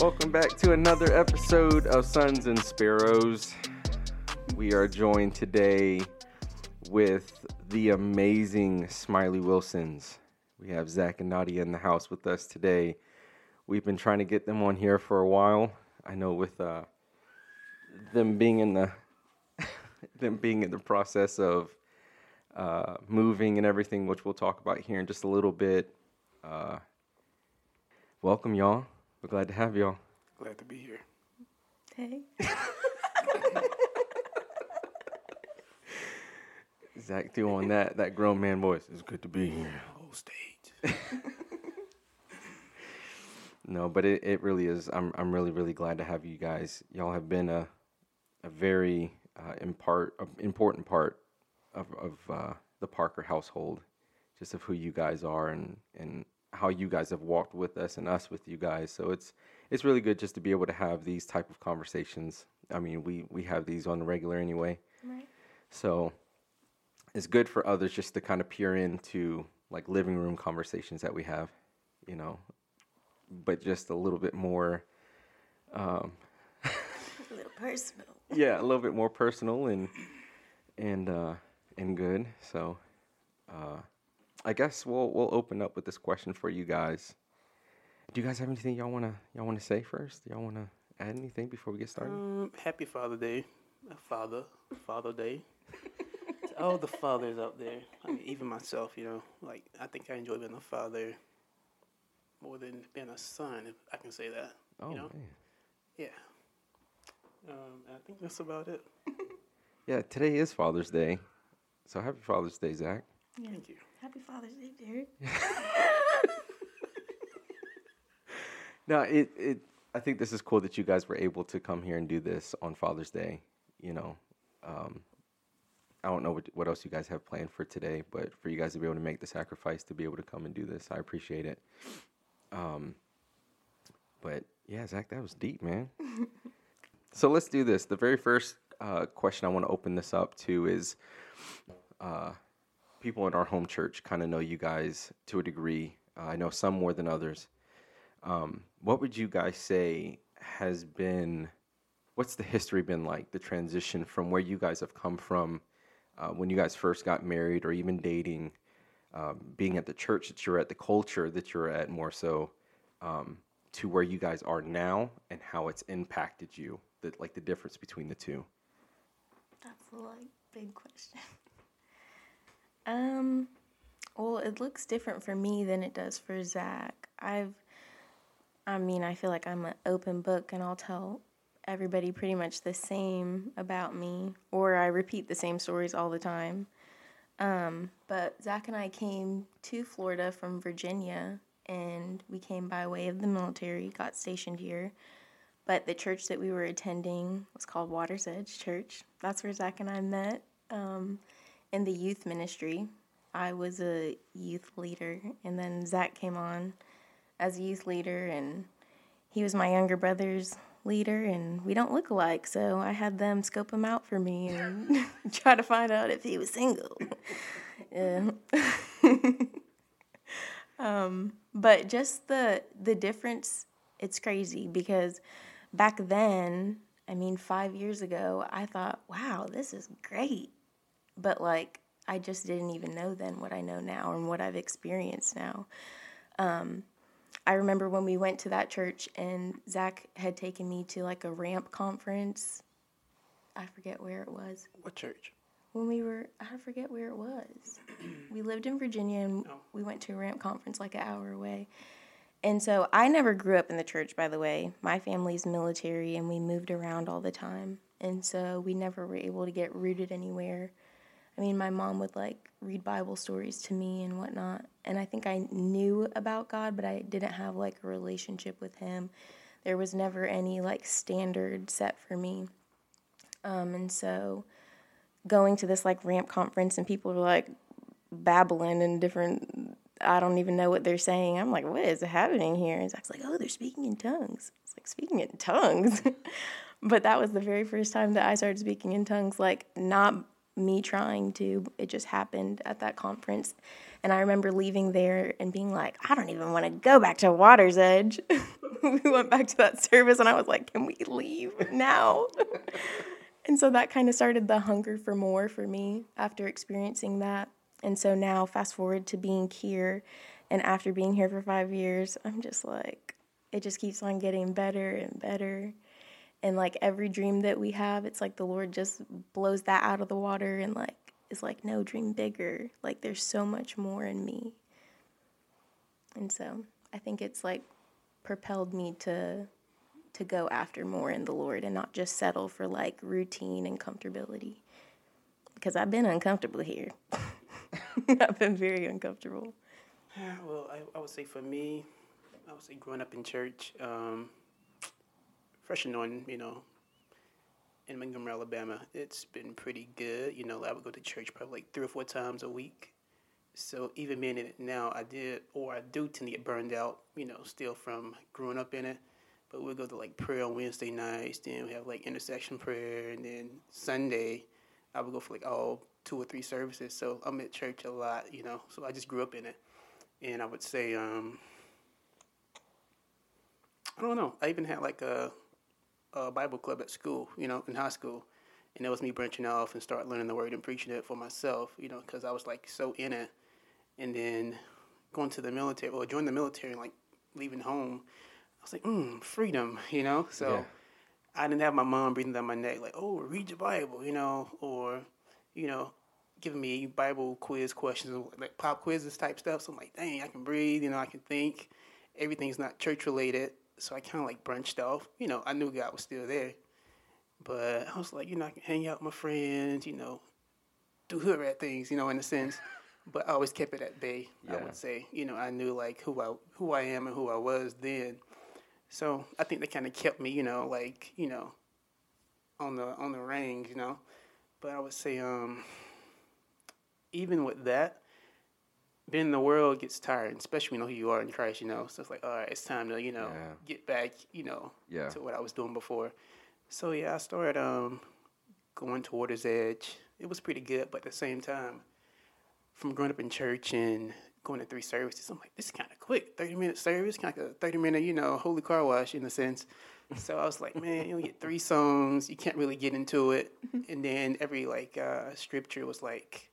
Welcome back to another episode of Sons and Sparrows. We are joined today with the amazing Smiley Wilsons. We have Zach and Nadia in the house with us today. We've been trying to get them on here for a while. I know with uh, them being in the them being in the process of uh, moving and everything, which we'll talk about here in just a little bit. Uh, welcome, y'all. We're glad to have y'all. Glad to be here. Hey. Zach threw on that that grown man voice. It's good to be here. Whole stage. No, but it, it really is. I'm I'm really really glad to have you guys. Y'all have been a a very uh, impart, uh, important part of of uh, the Parker household, just of who you guys are and and how you guys have walked with us and us with you guys. So it's it's really good just to be able to have these type of conversations. I mean, we we have these on the regular anyway. Right. So it's good for others just to kind of peer into like living room conversations that we have, you know, but just a little bit more, um, A little personal. yeah, a little bit more personal and and uh, and good. So uh, I guess we'll we'll open up with this question for you guys. Do you guys have anything y'all wanna y'all wanna say first? Y'all wanna add anything before we get started? Um, happy Father Day. Uh, Father. Father Day. to all the fathers out there. I mean, even myself, you know, like, I think I enjoy being a father more than being a son, if I can say that. oh you know? man. Yeah. Um, I think that's about it. Yeah, today is Father's Day, so happy Father's Day, Zach. Yeah. Thank you. Happy Father's Day, Derek. No, it it. I think this is cool that you guys were able to come here and do this on Father's Day. You know, um, I don't know what, what else you guys have planned for today, but for you guys to be able to make the sacrifice to be able to come and do this, I appreciate it. Um, but yeah, Zach, that was deep, man. so let's do this. The very first uh, question I want to open this up to is uh, people in our home church kind of know you guys to a degree. Uh, I know some more than others. Um, what would you guys say has been, what's the history been like, the transition from where you guys have come from uh, when you guys first got married or even dating, um, being at the church that you're at, the culture that you're at more so, um, to where you guys are now and how it's impacted you, the, like the difference between the two? That's a like big question. Um, well, it looks different for me than it does for Zach. I've, I mean, I feel like I'm an open book, and I'll tell everybody pretty much the same about me, or I repeat the same stories all the time. Um, but Zach and I came to Florida from Virginia, and we came by way of the military, got stationed here. But the church that we were attending was called Water's Edge Church. That's where Zach and I met um, in the youth ministry. I was a youth leader, and then Zach came on as a youth leader, and he was my younger brother's leader, and we don't look alike, so I had them scope him out for me and try to find out if he was single. yeah. um, but just the the difference, it's crazy because back then, I mean, five years ago, I thought, wow, this is great. But like, I just didn't even know then what I know now and what I've experienced now. Um, I remember when we went to that church and Zach had taken me to like a ramp conference. I forget where it was. What church? When we were, I forget where it was. we lived in Virginia and Oh. we went to a ramp conference like an hour away. And so I never grew up in the church, by the way. My family's military and we moved around all the time. And so we never were able to get rooted anywhere. I mean, my mom would like read Bible stories to me and whatnot. And I think I knew about God, but I didn't have like a relationship with Him. There was never any like standard set for me. Um, and so going to this like ramp conference and people were like babbling and different I don't even know what they're saying. I'm like, what is happening here? And Zach's like, oh, they're speaking in tongues. It's like speaking in tongues. but that was the very first time that I started speaking in tongues, like not me trying to. It just happened at that conference. And I remember leaving there and being like, I don't even want to go back to Water's Edge. we went back to that service and I was like, can we leave now? and so that kind of started the hunger for more for me after experiencing that. And so now, fast forward to being here, and after being here for five years, I'm just like, it just keeps on getting better and better. And like every dream that we have, it's like the Lord just blows that out of the water and like is like, no, dream bigger. Like there's so much more in me. And so I think it's like propelled me to to go after more in the Lord and not just settle for like routine and comfortability. Because I've been uncomfortable here. I've been very uncomfortable. Yeah, well, I, I would say for me, I would say growing up in church, um, Fresh Anointing, you know, in Montgomery, Alabama, it's been pretty good. You know, I would go to church probably like three or four times a week. So even being in it now, I did, or I do tend to get burned out, you know, still from growing up in it. But we'll go to like prayer on Wednesday nights, then we have like intercession prayer, and then Sunday, I would go for like all two or three services. So I'm at church a lot, you know, so I just grew up in it. And I would say, um, I don't know, I even had like a a Bible club at school, you know, in high school. And that was me branching off and start learning the word and preaching it for myself, you know, because I was like so in it. And then going to the military, or joining the military and like leaving home, I was like, mm, freedom, you know? So yeah. I didn't have my mom breathing down my neck, like, oh, read your Bible, you know, or, you know, giving me Bible quiz questions, like pop quizzes type stuff. So I'm like, dang, I can breathe, you know, I can think. Everything's not church related so I kind of like branched off. You know, I knew God was still there, but I was like, you know, I can hang out with my friends, you know, do hood rat things, you know, in a sense. But I always kept it at bay. Yeah. I would say, you know, I knew like who I who I am and who I was then. So I think that kind of kept me, you know, like you know, on the on the range, you know. But I would say, um, even with that, being in the world gets tired, especially when you know who you are in Christ, you know. So it's like, all right, it's time to, you know, yeah. get back, you know, yeah. to what I was doing before. So yeah, I started um, going to Water's Edge. It was pretty good, but at the same time, from growing up in church and going to three services, I'm like, this is kind of quick. 30 minute service, kind of a 30 minute, you know, holy car wash in a sense. so I was like, man, you only get three songs, you can't really get into it. and then every like uh, scripture was like,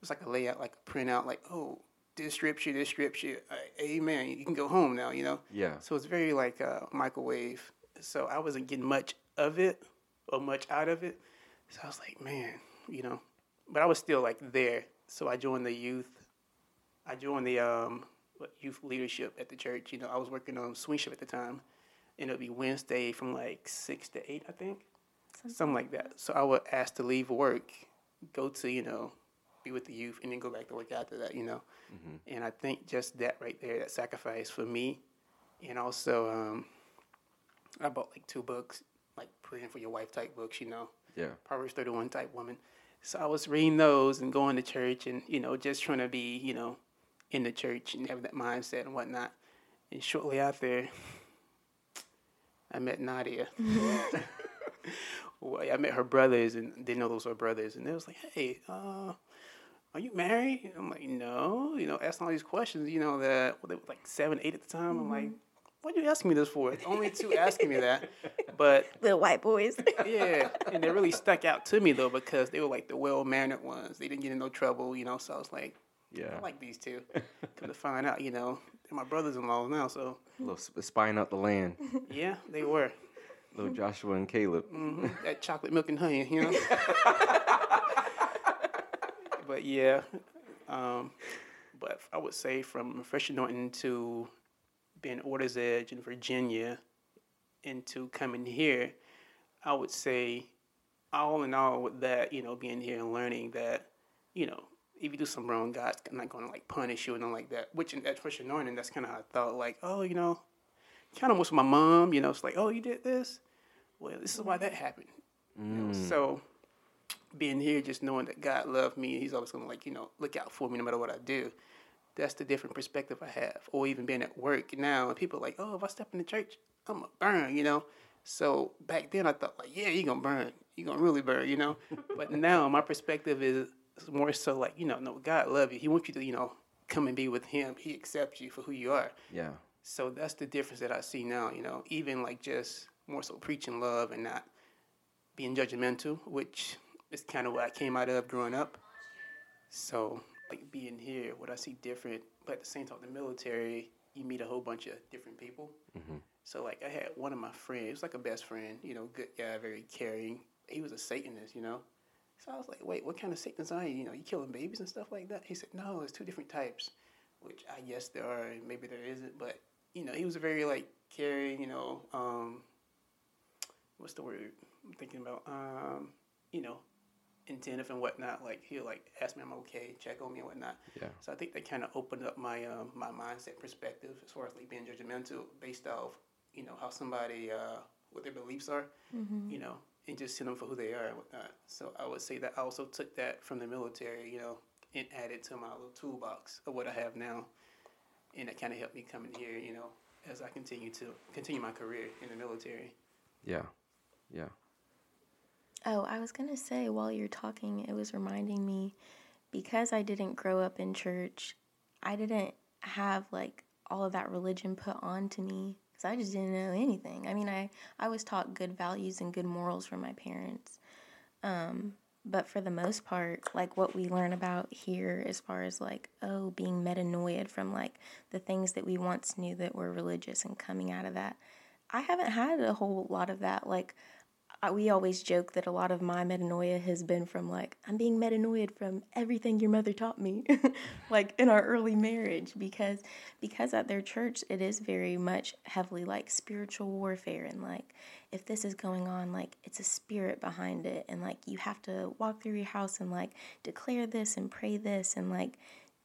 it's like a layout, like a printout, like, oh, this scripture, this scripture, uh, amen. You can go home now, you know? Yeah. So it's very like a microwave. So I wasn't getting much of it or much out of it. So I was like, man, you know, but I was still like there. So I joined the youth. I joined the um, youth leadership at the church. You know, I was working on swing shift at the time, and it would be Wednesday from like six to eight, I think, something, something like that. So I would ask to leave work, go to you know be with the youth, and then go back to work after that, you know. Mm-hmm. And I think just that right there, that sacrifice for me, and also um, I bought like two books, like praying for your wife type books, you know. Yeah. Proverbs thirty one type woman. So I was reading those and going to church, and you know, just trying to be, you know, in the church and have that mindset and whatnot. And shortly after, I met Nadia. well, I met her brothers and didn't know those were brothers, and they was like, "Hey, uh, are you married? I'm like, no. You know, asking all these questions, you know, that well, they were like seven, eight at the time. Mm-hmm. I'm like, mm-hmm. what are you asking me this for? It's only two asking me that. But little white boys. yeah. And they really stuck out to me though because they were like the well mannered ones. They didn't get in no trouble, you know, so I was like, yeah. I like these two. Come to find out, you know, they're my brothers in law now, so a little spying out the land. Yeah, they were. Little Joshua and Caleb. Mm-hmm. That chocolate milk and honey, you know but yeah, um, but I would say from Fresh Anointing to being Water's Edge in Virginia into coming here, I would say all in all with that, you know, being here and learning that, you know, if you do something wrong, God's not going to like punish you and all like that. Which in that Fresh Anointing, that's kind of how I thought, like, oh, you know, kind of was my mom, you know, it's like, oh, you did this? Well, this is why that happened. Mm. You know, mm. so being here, just knowing that God loved me, and He's always gonna like you know look out for me no matter what I do. That's the different perspective I have. Or even being at work now, and people are like, oh, if I step in the church, I'm a burn, you know. So back then I thought like, yeah, you're gonna burn. You're gonna really burn, you know? but now my perspective is more so like, you know, no, God love you. He wants you to, you know, come and be with him. He accepts you for who you are. Yeah. So that's the difference that I see now, you know, even like just more so preaching love and not being judgmental, which is kind of what I came out of growing up. So, like being here, what I see different, but at the same time, the military, you meet a whole bunch of different people. Mm-hmm. So, like, I had one of my friends, he was like a best friend, you know, good guy, very caring. He was a Satanist, you know. So I was like, wait, what kind of Satanist are you? You know, you killing babies and stuff like that? He said, no, there's two different types, which I guess there are, maybe there isn't, but, you know, he was a very, like, caring, you know, um, what's the word I'm thinking about? Um, you know, attentive and whatnot. Like he'll like ask me I'm okay, check on me and whatnot. Yeah. So I think that kind of opened up my um, my mindset perspective as far as like being judgmental based off you know how somebody uh, what their beliefs are, Mm-hmm. you know, and just see them for who they are and whatnot. So I would say that I also took that from the military, you know, and added to my little toolbox of what I have now, and that kind of helped me come in here, you know, as I continue to continue my career in the military. Yeah. Yeah. Oh, I was gonna say while you're talking, it was reminding me because I didn't grow up in church, I didn't have like all of that religion put on to me because I just didn't know anything. I mean, I I was taught good values and good morals from my parents, um, but for the most part, like what we learn about here, as far as like oh, being metanoid from like the things that we once knew that were religious and coming out of that, I haven't had a whole lot of that. Like I, we always joke that a lot of my metanoia has been from like I'm being metanoid from everything your mother taught me, like in our early marriage because because at their church it is very much heavily like spiritual warfare and like if this is going on like it's a spirit behind it and like you have to walk through your house and like declare this and pray this and like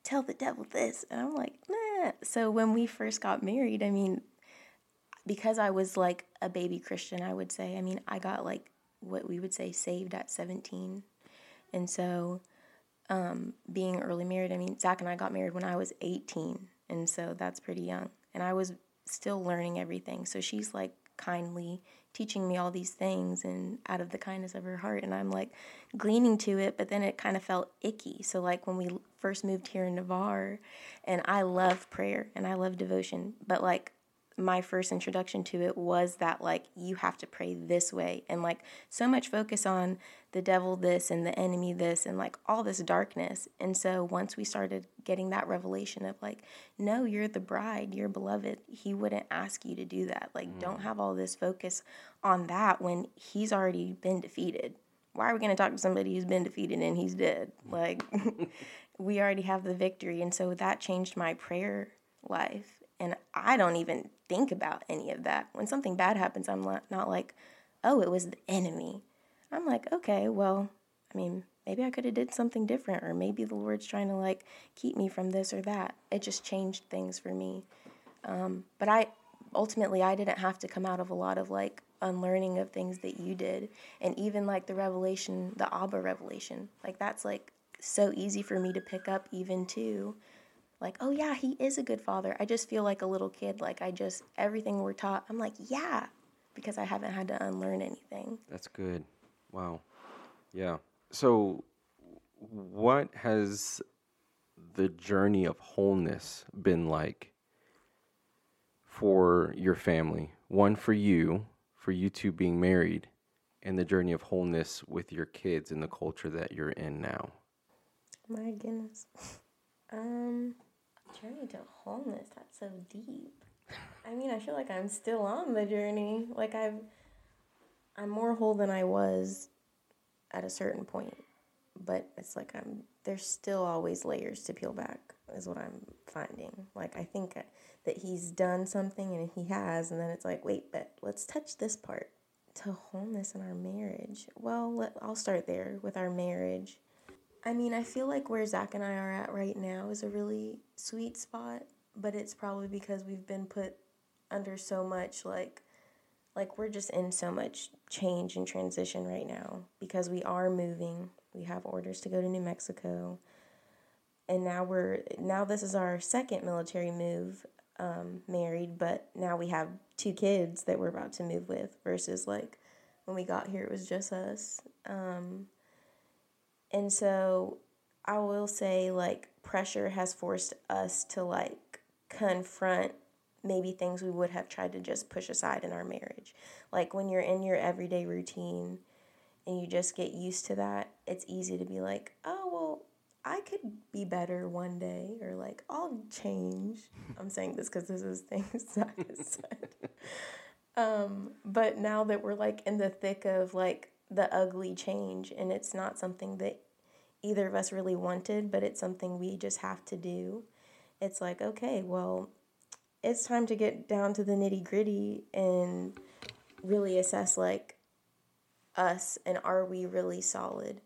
tell the devil this and I'm like nah. So when we first got married, I mean because I was like a baby Christian, I would say. I mean, I got like what we would say saved at 17. And so, um, being early married, I mean, Zach and I got married when I was 18. And so that's pretty young. And I was still learning everything. So she's like kindly teaching me all these things and out of the kindness of her heart. And I'm like gleaning to it, but then it kind of felt icky. So, like when we first moved here in Navarre, and I love prayer and I love devotion, but like my first introduction to it was that like you have to pray this way and like so much focus on the devil this and the enemy this and like all this darkness. And so once we started getting that revelation of like no you're the bride you're beloved he wouldn't ask you to do that. Like mm. don't have all this focus on that when he's already been defeated. Why are we going to talk to somebody who's been defeated and he's dead? Mm. Like we already have the victory. And so that changed my prayer life and I don't even think about any of that. When something bad happens, I'm not, like, oh, it was the enemy. I'm like, okay, well, I mean, maybe I could have did something different, or maybe the Lord's trying to like keep me from this or that. It just changed things for me. Um, but I ultimately I didn't have to come out of a lot of like unlearning of things that you did, and even like the revelation, the Abba revelation, like that's like so easy for me to pick up even too like, oh yeah, he is a good father. I just feel like a little kid. Like I just everything we're taught, I'm like, yeah, because I haven't had to unlearn anything. That's good. Wow. Yeah. So, what has the journey of wholeness been like for your family? One for you, for you two being married, and the journey of wholeness with your kids in the culture that you're in now. My goodness. Um, journey to wholeness. That's so deep. I mean, I feel like I'm still on the journey. Like I've, I'm more whole than I was at a certain point, but it's like I'm. There's still always layers to peel back. Is what I'm finding. Like I think that he's done something and he has, and then it's like, wait, but let's touch this part to wholeness in our marriage. Well, let, I'll start there with our marriage. I mean, I feel like where Zach and I are at right now is a really sweet spot, but it's probably because we've been put under so much like like we're just in so much change and transition right now because we are moving. We have orders to go to New Mexico. And now we're now this is our second military move um, married, but now we have two kids that we're about to move with versus like when we got here, it was just us. Um, and so I will say, like, pressure has forced us to like confront maybe things we would have tried to just push aside in our marriage. Like when you're in your everyday routine and you just get used to that, it's easy to be like, oh, well, I could be better one day, or like, I'll change. I'm saying this because this is things Zach has said. Um, but now that we're like in the thick of like the ugly change, and it's not something that either of us really wanted, but it's something we just have to do. It's like, okay, well, it's time to get down to the nitty gritty and really assess like us and are we really solid?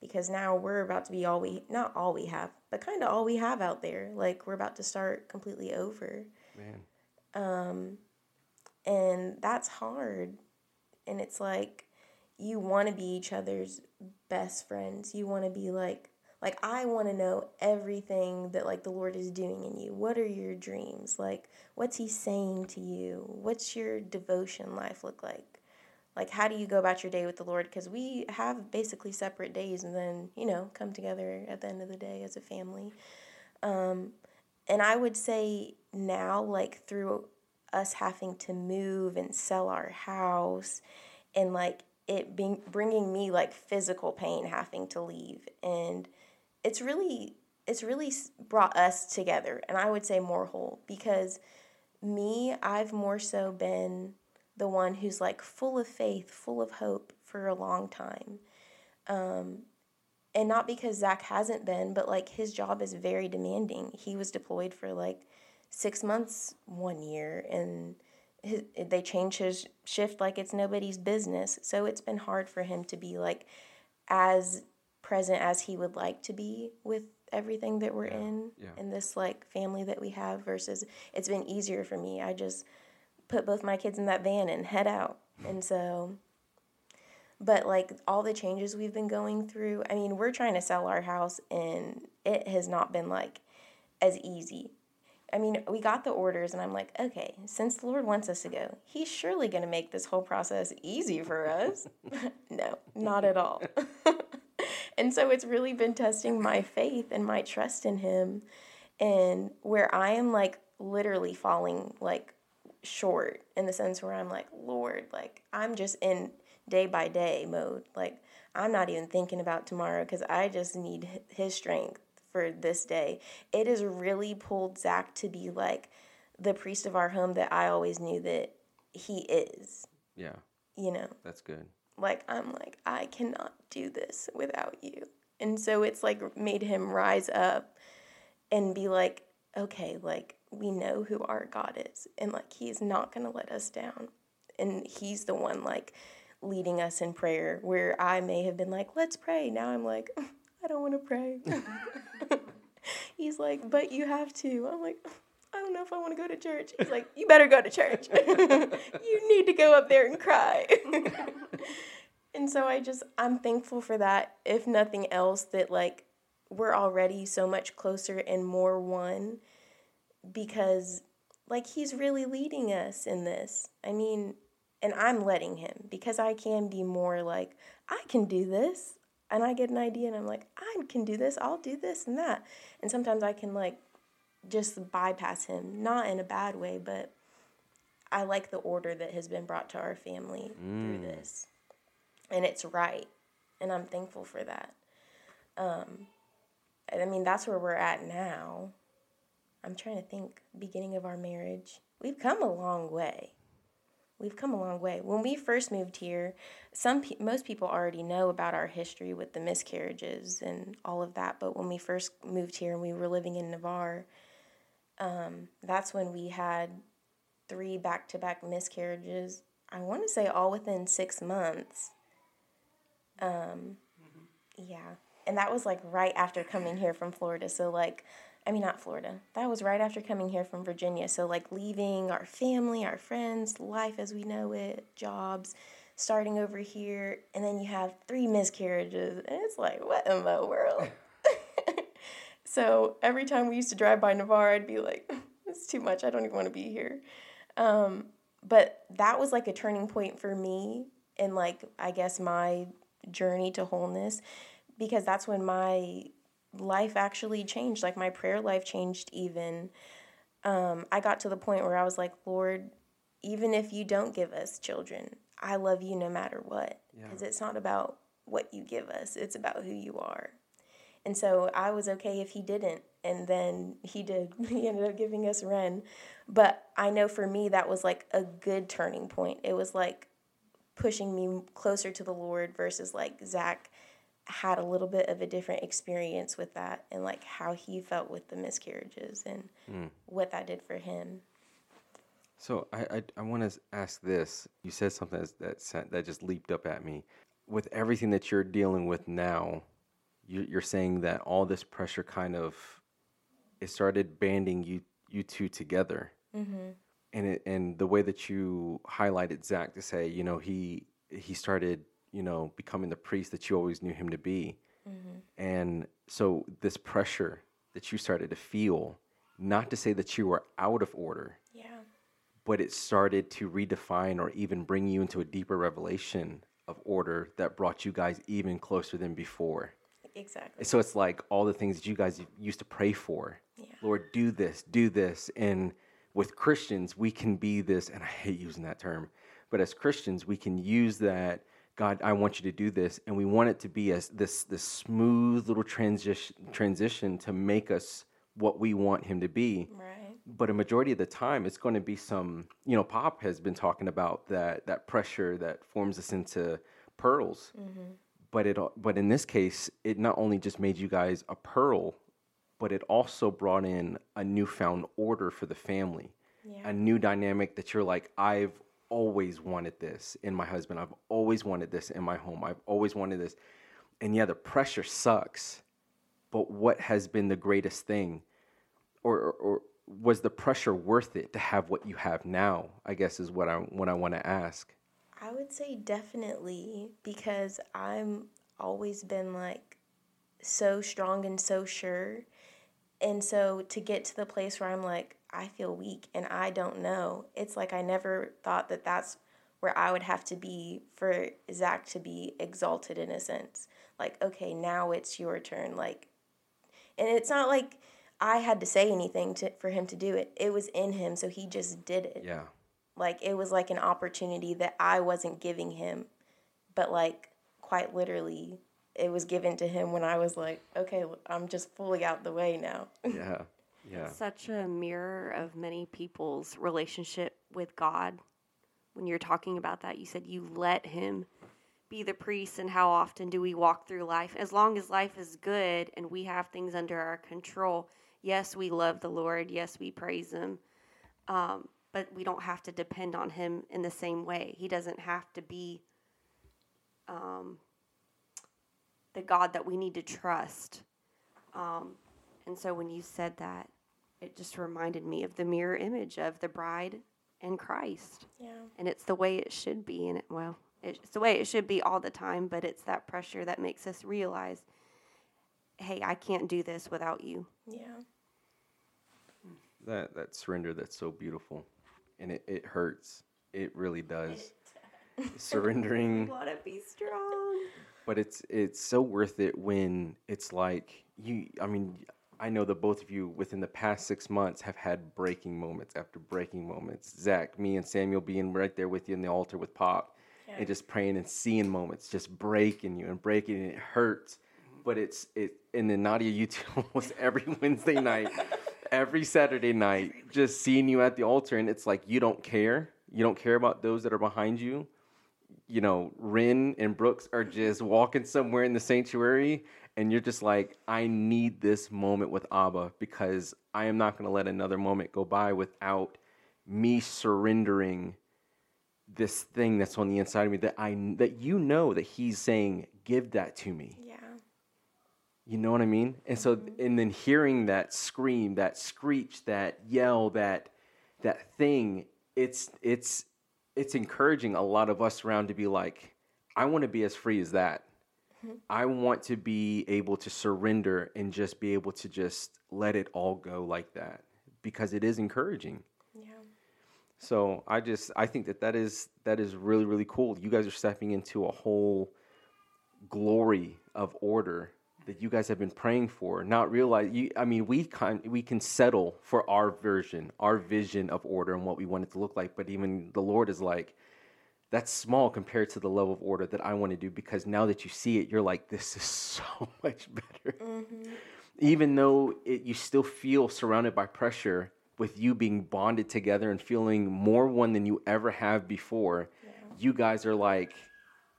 Because now we're about to be all we, not all we have, but kind of all we have out there. Like we're about to start completely over. Man. Um, and that's hard. And it's like you want to be each other's best friends. You want to be like, like I want to know everything that like the Lord is doing in you. What are your dreams? Like what's he saying to you? What's your devotion life look like? Like how do you go about your day with the Lord cuz we have basically separate days and then, you know, come together at the end of the day as a family. Um and I would say now like through us having to move and sell our house and like it being bringing me like physical pain having to leave. And it's really it's really brought us together and i would say more whole because me i've more so been the one who's like full of faith full of hope for a long time. Um, and not because zach hasn't been but like his job is very demanding. He was deployed for like six months one year and his, they change his shift like it's nobody's business so it's been hard for him to be like as present as he would like to be with everything that we're Yeah, in yeah. in this like family that we have versus it's been easier for me. I just put both my kids in that van and head out. Hmm. And so but like all the changes we've been going through, I mean, we're trying to sell our house and it has not been like as easy. I mean, we got the orders, and I'm like, okay, since the Lord wants us to go, He's surely going to make this whole process easy for us. no, not at all. and so it's really been testing my faith and my trust in Him, and where I am like literally falling like short in the sense where I'm like, Lord, like I'm just in day by day mode. Like I'm not even thinking about tomorrow because I just need His strength for this day. It has really pulled Zach to be like the priest of our home that I always knew that he is. Yeah, You know, that's good. like I'm like I cannot do this without you. And so it's like made him rise up and be like, okay, like we know who our God is and like he's not going to let us down. And he's the one like leading us in prayer where I may have been like, let's pray. Now I'm like, I don't want to pray. he's like, but you have to. I'm like, I don't know if I want to go to church. He's like, you better go to church. you need to go up there and cry. and so I just, I'm thankful for that. If nothing else, that like we're already so much closer and more one because like he's really leading us in this. I mean, and I'm letting him because I can be more like, I can do this. And I get an idea and I'm like, I can do this. I'll do this and that. And sometimes I can like just bypass him, not in a bad way, but I like the order that has been brought to our family through this. And it's right. And I'm thankful for that. Um, I mean, that's where we're at now. I'm trying to think, beginning of our marriage. We've come a long way. We've come a long way. When we first moved here, some pe- most people already know about our history with the miscarriages and all of that. But when we first moved here and we were living in Navarre, um, that's when we had three back to back miscarriages. I want to say all within six months. Um, yeah. And that was like right after coming here from Florida. So, like, I mean, not Florida. That was right after coming here from Virginia. So, like, leaving our family, our friends, life as we know it, jobs, starting over here. And then you have three miscarriages. And it's like, what in the world? so, every time we used to drive by Navarre, I'd be like, it's too much. I don't even want to be here. Um, but that was like a turning point for me in like I guess my journey to wholeness because that's when my life actually changed. Like my prayer life changed even. Um, I got to the point where I was like, Lord, even if you don't give us children, I love you no matter what. Because yeah. it's not about what you give us, it's about who you are. And so I was okay if he didn't. And then he did. He ended up giving us Ren. But I know for me, that was like a good turning point. It was like pushing me closer to the Lord versus like Zach had a little bit of a different experience with that and like how he felt with the miscarriages and mm. what that did for him. So I I, I want to ask this. You said something that that that just leaped up at me. With everything that you're dealing with now, you're saying that all this pressure kind of it started banding you you two together. Mm-hmm. And it, and the way that you highlighted Zach to say, you know, he he started you know, becoming the priest that you always knew him to be. Mm-hmm. And so this pressure that you started to feel, not to say that you were out of order, yeah, but it started to redefine or even bring you into a deeper revelation of order that brought you guys even closer than before. Exactly. So it's like all the things that you guys used to pray for. Yeah. Lord, do this, do this. And with Christians, we can be this, and I hate using that term, but as Christians, we can use that God, I want you to do this, and we want it to be as this this smooth little transition transition to make us what we want Him to be. Right. But a majority of the time, it's going to be some. You know, Pop has been talking about that that pressure that forms us into pearls. Mm-hmm. But it but in this case, it not only just made you guys a pearl, but it also brought in a newfound order for the family. Yeah. A new dynamic that you're like, I've always wanted this in my husband. I've always wanted this in my home. I've always wanted this. And yeah, the pressure sucks. But what has been the greatest thing? Or, or, or was the pressure worth it to have what you have now? I guess is what I what I want to ask. I would say definitely because I'm always been like so strong and so sure. And so to get to the place where I'm like, I feel weak and I don't know. It's like I never thought that that's where I would have to be for Zach to be exalted in a sense. Like, okay, now it's your turn. Like, and it's not like I had to say anything to for him to do it. It was in him, so he just did it. Yeah. Like it was like an opportunity that I wasn't giving him, but like quite literally, it was given to him when I was like, okay, I'm just fully out the way now. Yeah. Yeah. It's such a mirror of many people's relationship with God. When you're talking about that, you said you let Him be the priest, and how often do we walk through life? As long as life is good and we have things under our control, yes, we love the Lord. Yes, we praise Him. Um, but we don't have to depend on Him in the same way. He doesn't have to be um, the God that we need to trust. Um, and so when you said that, it just reminded me of the mirror image of the bride and Christ. Yeah. And it's the way it should be. And it, well, it's the way it should be all the time, but it's that pressure that makes us realize, hey, I can't do this without you. Yeah. That that surrender that's so beautiful. And it, it hurts. It really does. Surrendering. want to be strong. But it's it's so worth it when it's like you I mean I know that both of you within the past six months have had breaking moments after breaking moments. Zach, me, and Samuel being right there with you in the altar with Pop yeah. and just praying and seeing moments just breaking you and breaking and it hurts. But it's it and then Nadia, you two almost every Wednesday night, every Saturday night, just seeing you at the altar and it's like you don't care. You don't care about those that are behind you. You know, Ren and Brooks are just walking somewhere in the sanctuary and you're just like, I need this moment with Abba because I am not going to let another moment go by without me surrendering this thing that's on the inside of me that I that you know that he's saying, give that to me. Yeah. You know what I mean? And so mm-hmm. and then hearing that scream, that screech, that yell, that that thing, it's it's it's encouraging a lot of us around to be like, I want to be as free as that. Mm-hmm. I want to be able to surrender and just be able to just let it all go like that. because it is encouraging. Yeah. So I just I think that that is that is really really cool. You guys are stepping into a whole glory of order that you guys have been praying for. Not realize you. I mean, we can we can settle for our version, our vision of order and what we want it to look like. But even the Lord is like, that's small compared to the level of order that I want to do. Because now that you see it, you're like, this is so much better. Mm-hmm. Even though it, you still feel surrounded by pressure, with you being bonded together and feeling more one than you ever have before, you guys are like,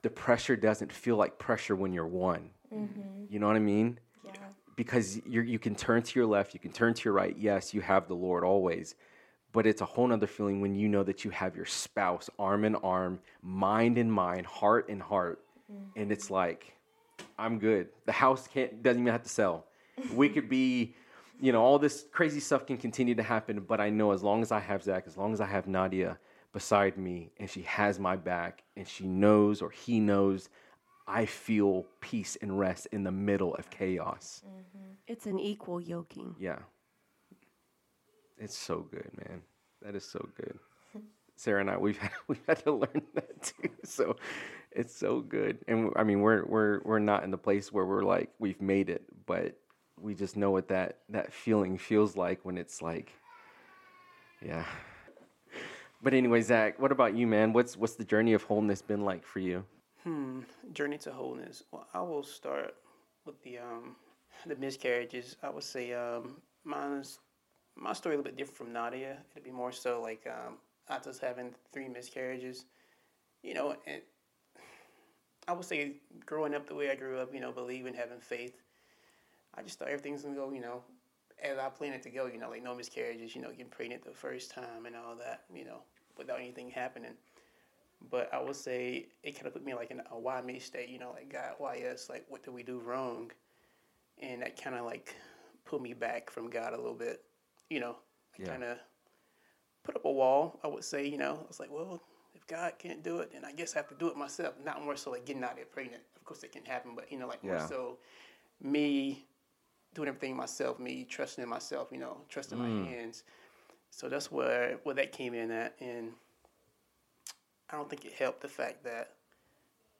the pressure doesn't feel like pressure when you're one. Mm-hmm. You know what I mean? Yeah. because you you can turn to your left, you can turn to your right. Yes, you have the Lord always, but it's a whole nother feeling when you know that you have your spouse arm in arm, mind in mind, heart in heart, mm-hmm. and it's like, I'm good. The house can't doesn't even have to sell. We could be, you know, all this crazy stuff can continue to happen, but I know as long as I have Zach, as long as I have Nadia beside me, and she has my back, and she knows or he knows. I feel peace and rest in the middle of chaos. Mm-hmm. It's an equal yoking. Yeah. It's so good, man. That is so good. Sarah and I, we've had, we've had to learn that too. So it's so good. And I mean, we're we're we're not in the place where we're like we've made it, but we just know what that that feeling feels like when it's like, yeah. But anyway, Zach, what about you, man? What's what's the journey of wholeness been like for you? Hmm. Journey to wholeness. Well, I will start with the um the miscarriages. I would say um mine's my story a little bit different from Nadia. It'd be more so like um I just having three miscarriages. You know, and I would say growing up the way I grew up, you know, believing, having faith. I just thought everything's gonna go, you know, as I planned it to go. You know, like no miscarriages. You know, getting pregnant the first time and all that. You know, without anything happening. But I would say it kind of put me like in a why me state, you know, like God, why us? Like, what did we do wrong? And that kind of like pulled me back from God a little bit, you know. I Yeah. kind of put up a wall. I would say, you know, I was like, well, if God can't do it, then I guess I have to do it myself. Not more so like getting out of there pregnant. Of course, it can happen, but you know, like more so me doing everything myself, me trusting in myself, you know, trusting my mm. hands. So that's where where that came in at, and I don't think it helped the fact that,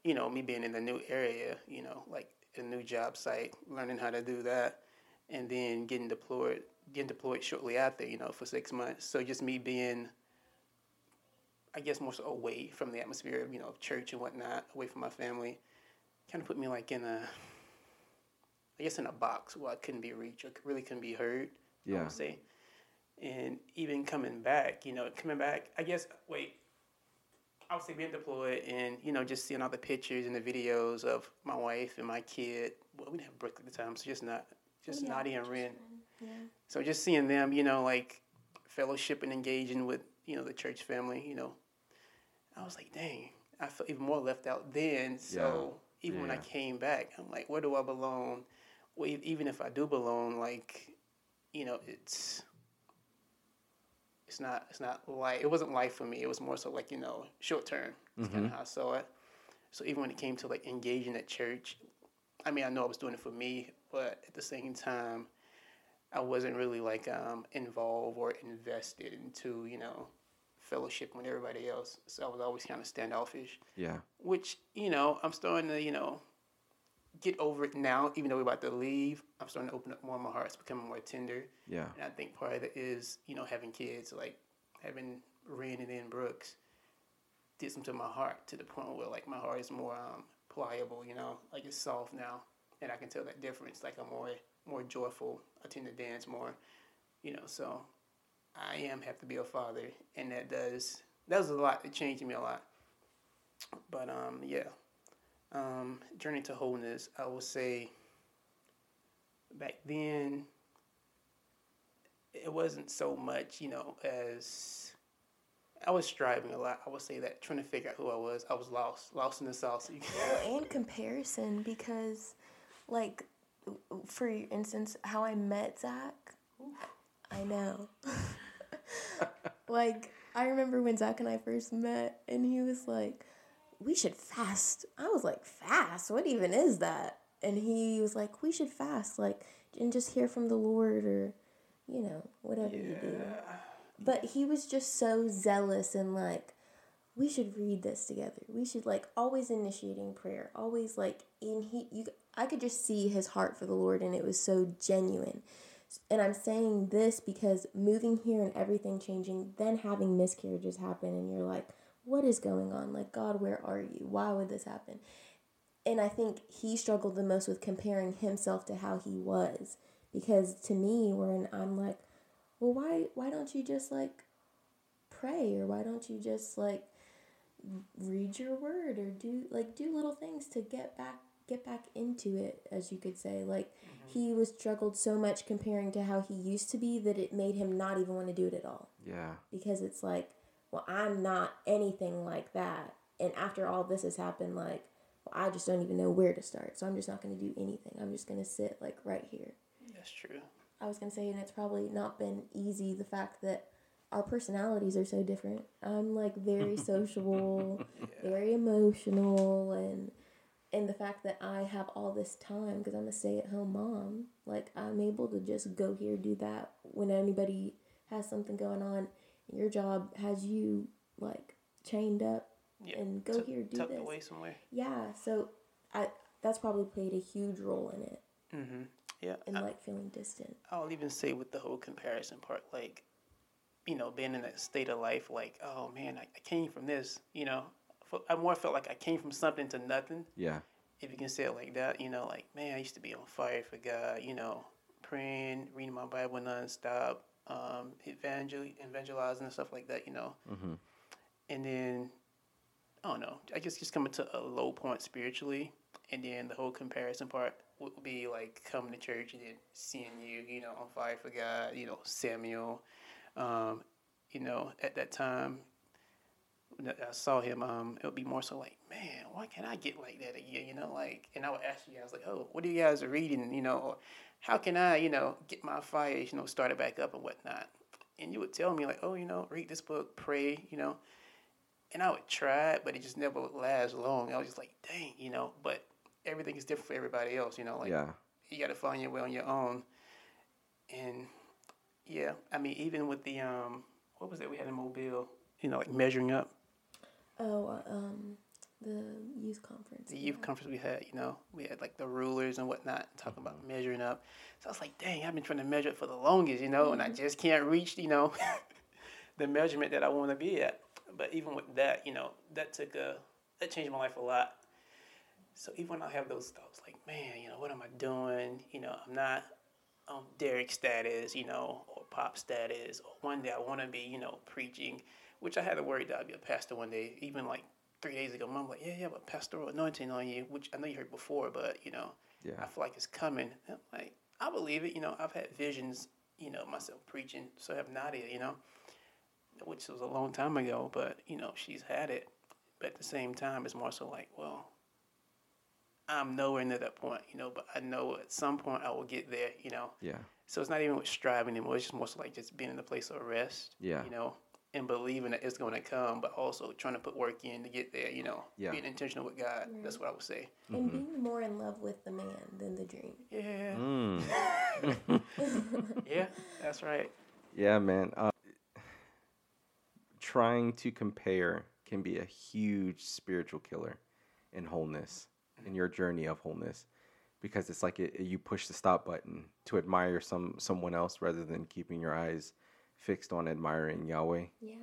you know, me being in a new area, you know, like a new job site, learning how to do that, and then getting deployed, getting deployed shortly after, you know, for six months. So just me being, I guess, more so away from the atmosphere of, you know, church and whatnot, away from my family, kind of put me like in a, I guess, in a box where I couldn't be reached or really couldn't be heard. Yeah. I Yeah. would say. And even coming back, you know, coming back, I guess, wait, I would say being deployed and, you know, just seeing all the pictures and the videos of my wife and my kid. Well, we didn't have Brooke at the time, so just not, just Yeah, Nadia and Ren. Yeah. So just seeing them, you know, like fellowship and engaging with, you know, the church family, you know, I was like, dang, I felt even more left out then. So even when I came back, I'm like, where do I belong? Well, even if I do belong, like, you know, it's it's not it's not life. It wasn't life for me. It was more so like you know, short term. That's kind of mm-hmm. how I saw it. So even when it came to like engaging at church, I mean, I know I was doing it for me, but at the same time, I wasn't really like um, involved or invested into you know fellowship with everybody else. So I was always kind of standoffish. Yeah. Which you know I'm starting to you know get over it now. Even though we're about to leave, I'm starting to open up more. My heart's becoming more tender. Yeah. And I think part of it is, you know, having kids, like having Ren and then Brooks, did something to my heart to the point where, like, my heart is more um, pliable, you know, like it's soft now. And I can tell that difference. Like, I'm more more joyful. I tend to dance more, you know, so I am have to be a father. And that does, that was a lot. It changed me a lot. But, um, yeah. Um, journey to wholeness, I will say back then, it wasn't so much, you know, as I was striving a lot. I would say that trying to figure out who I was. I was lost, lost in the sauce. Well, and comparison because, like, for instance, how I met Zach, I know. like, I remember when Zach and I first met, and he was like, "We should fast." I was like, "Fast? What even is that?" And he was like, "We should fast, like, and just hear from the Lord, or you know, whatever you do. But he was just so zealous and like, we should read this together. We should like always initiating prayer, always like in he you I could just see his heart for the Lord and it was so genuine. And I'm saying this because moving here and everything changing, then having miscarriages happen and you're like, what is going on? Like God, where are you? Why would this happen? And I think he struggled the most with comparing himself to how he was because to me when I'm like, well why why don't you just like pray or why don't you just like read your word or do like do little things to get back get back into it as you could say like mm-hmm. he was struggled so much comparing to how he used to be that it made him not even want to do it at all Yeah. because it's like well i'm not anything like that and after all this has happened like well, i just don't even know where to start so i'm just not going to do anything i'm just going to sit like right here That's true. I was gonna say, and it's probably not been easy. The fact that our personalities are so different. I'm like very sociable, very emotional, and and the fact that I have all this time because I'm a stay-at-home mom. Like I'm able to just go here, do that when anybody has something going on. And your job has you like chained up Yeah. and go Tuck- here, do tucked this. away somewhere. Yeah, so I that's probably played a huge role in it, Mm-hmm. Yeah. in I- like feeling distant. I'll even say with the whole comparison part, like, you know, being in that state of life, like, oh man, I, I came from this, you know. I more felt like I came from something to nothing, Yeah. if you can say it like that, you know, like, man, I used to be on fire for God, you know, praying, reading my Bible nonstop, um, evangel- evangelizing and stuff like that, you know. Mm-hmm. And then, I don't know, I guess just coming to a low point spiritually. And then the whole comparison part would be like coming to church and then seeing you, you know, on fire for God, you know, Samuel. Um, you know, at that time, I saw him, um, it would be more so like, man, why can't I get like that again? You know, like, and I would ask you guys, like, oh, what are you guys reading? You know, or how can I, you know, get my fire, you know, started back up and whatnot? And you would tell me, like, oh, you know, read this book, pray, you know. And I would try it, but it just never lasts long. I was just like, dang, you know, but everything is different for everybody else, you know, like, yeah. you got to find your way on your own. And yeah, I mean, even with the um, what was it we had in Mobile? You know, like measuring up Oh, uh, um, the youth conference. the youth conference we had. You know, we had like the rulers and whatnot talking about measuring up. So I was like, dang, I've been trying to measure it for the longest, you know, and I just can't reach, you know, the measurement that I want to be at. But even with that, you know, that took a that changed my life a lot. So even when I have those thoughts, like, man, you know, what am I doing? You know, I'm not um, Derek status, you know, or pop status. Or one day I want to be, you know, preaching, which I had to worry that I'd be a pastor one day. Even like three days ago, mom like, yeah, yeah, but pastoral anointing on you, which I know you heard before, but you know, Yeah. I feel like it's coming. And I'm like, I believe it. You know, I've had visions, you know, myself preaching. So have Nadia, you know, which was a long time ago, but you know, she's had it. But at the same time, it's more so like, well, I'm nowhere near that point, you know, but I know at some point I will get there, you know. Yeah. So it's not even with striving anymore. It's just more so like just being in the place of rest, Yeah. you know, and believing that it's going to come, but also trying to put work in to get there, you know, Yeah. being intentional with God. That's what I would say. and being more in love with the man than the dream. Yeah. Mm. Yeah, that's right. Yeah, man. Uh, trying to compare can be a huge spiritual killer in wholeness, in your journey of wholeness, because it's like it, you push the stop button to admire some someone else rather than keeping your eyes fixed on admiring Yahweh. Yeah.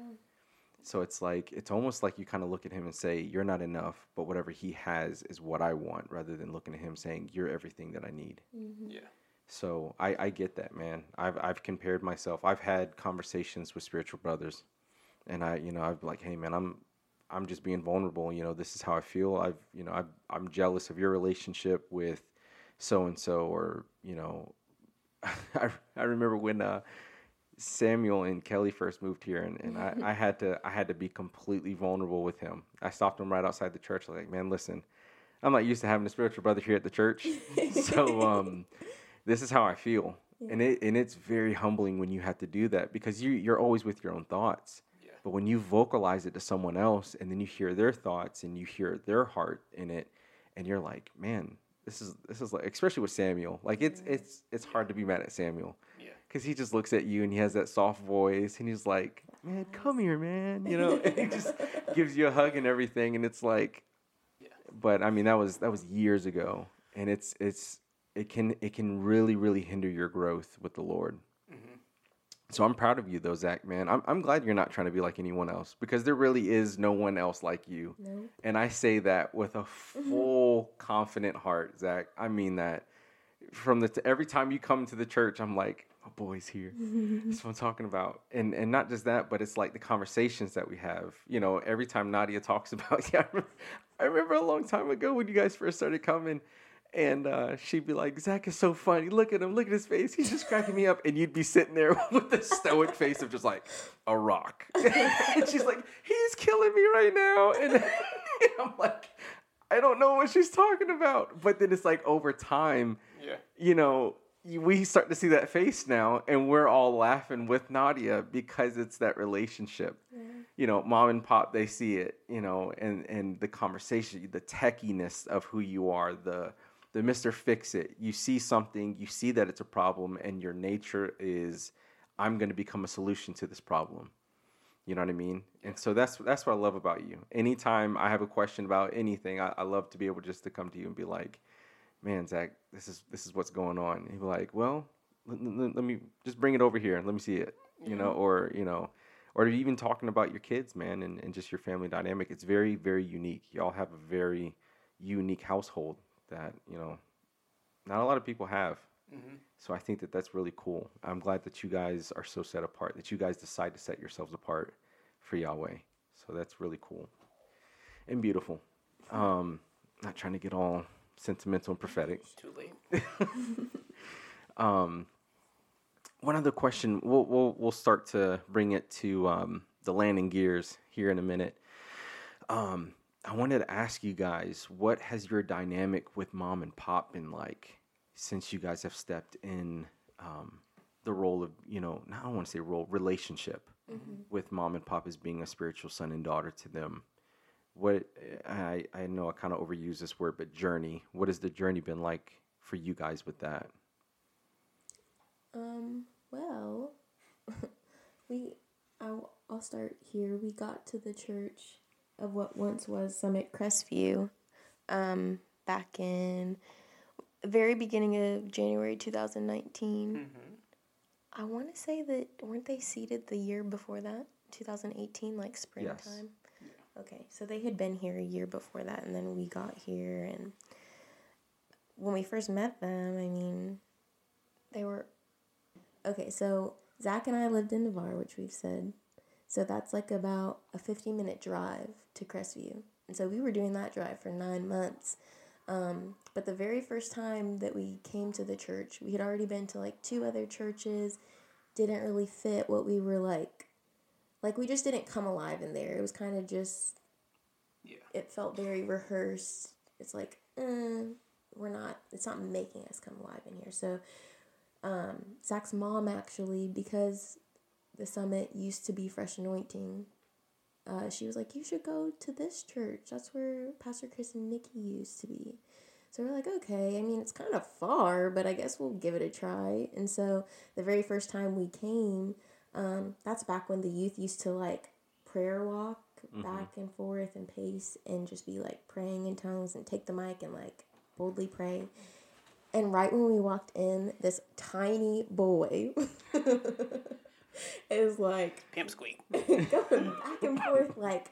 So it's like it's almost like you kind of look at him and say, "You're not enough," but whatever he has is what I want, rather than looking at him saying, "You're everything that I need." Yeah. So I, I get that, man. I've I've compared myself. I've had conversations with spiritual brothers, and I you know I've been like, hey man, I'm I'm just being vulnerable. You know, this is how I feel. I've you know i I'm jealous of your relationship with so and so, or you know, I I remember when uh, Samuel and Kelly first moved here, and, and I, I had to I had to be completely vulnerable with him. I stopped him right outside the church, like, man, listen, I'm not used to having a spiritual brother here at the church, so um, this is how I feel, and it and it's very humbling when you have to do that because you you're always with your own thoughts. Yeah. But when you vocalize it to someone else, and then you hear their thoughts and you hear their heart in it, and you're like, man, this is this is like, especially with Samuel, like it's it's it's hard to be mad at Samuel Yeah. Because he just looks at you and he has that soft voice and he's like, "Man, come here, man," you know, and he just gives you a hug and everything, and it's like, Yeah. but I mean that was that was years ago, and it's it's it can it can really really hinder your growth with the Lord. Mm-hmm. So I'm proud of you though, Zach, man. I'm I'm glad you're not trying to be like anyone else because there really is no one else like you. No. And I say that with a mm-hmm. full confident heart, Zach. I mean that. From the t- every time you come to the church, I'm like, my boy's here. That's what I'm talking about. And and not just that, but it's like the conversations that we have. You know, every time Nadia talks about, yeah, I remember, I remember a long time ago when you guys first started coming. And uh, she'd be like, Zach is so funny. Look at him. Look at his face. He's just cracking me up. And you'd be sitting there with the stoic face of just like a rock. and she's like, he's killing me right now. And, and I'm like, I don't know what she's talking about. But then it's like over time, Yeah. you know, we start to see that face now, and we're all laughing with Nadia because it's that relationship. You know, mom and pop, they see it, you know, and and the conversation, the techiness of who you are, the the Mr. Fix It. You see something, you see that it's a problem, and your nature is, I'm going to become a solution to this problem. You know what I mean? And so that's that's what I love about you. Anytime I have a question about anything, I, I love to be able just to come to you and be like, "Man, Zach, this is this is what's going on." You'd be like, "Well, let, let- let me just bring it over here and let me see it," you know, or you know, or even talking about your kids, man, and, and just your family dynamic. It's very very unique. Y'all have a very unique household that you know not a lot of people have. So I think that that's really cool. I'm glad that you guys are so set apart, that you guys decide to set yourselves apart for Yahweh. So that's really cool and beautiful. Um, not trying to get all sentimental and prophetic. Too late. Um, one other question. We'll we'll we'll start to bring it to um, the landing gears here in a minute. Um, I wanted to ask you guys, what has your dynamic with mom and pop been like since you guys have stepped in um, the role of you know, not I don't want to say role, relationship with mom and pop as being a spiritual son and daughter to them. What I I know I kind of overuse this word, but journey. What has the journey been like for you guys with that? Um, well, we, I'll, I'll start here. We got to the church of what once was Summit Crestview um, back in very beginning of January 2019. I want to say that, weren't they seated the year before that? 2018, like springtime? Okay, so they had been here a year before that, and then we got here, and when we first met them, I mean, they were Okay, so Zach and I lived in Navarre, which we've said. So that's like about a 50 minute drive to Crestview. And so we were doing that drive for nine months. Um, but the very first time that we came to the church, we had already been to like two other churches, didn't really fit what we were like. Like we just didn't come alive in there. It was kind of just, Yeah. it felt very rehearsed. It's like, eh, we're not, it's not making us come alive in here. So um, Zach's mom actually, because the summit used to be Fresh Anointing, uh, she was like, "You should go to this church. That's where Pastor Chris and Nikki used to be." So we're like, "Okay." I mean, it's kind of far, but I guess we'll give it a try. And so the very first time we came, um, that's back when the youth used to like prayer walk back and forth and pace and just be like praying in tongues and take the mic and like boldly pray. And right when we walked in, this tiny boy is like Pimp squeak. going back and forth, like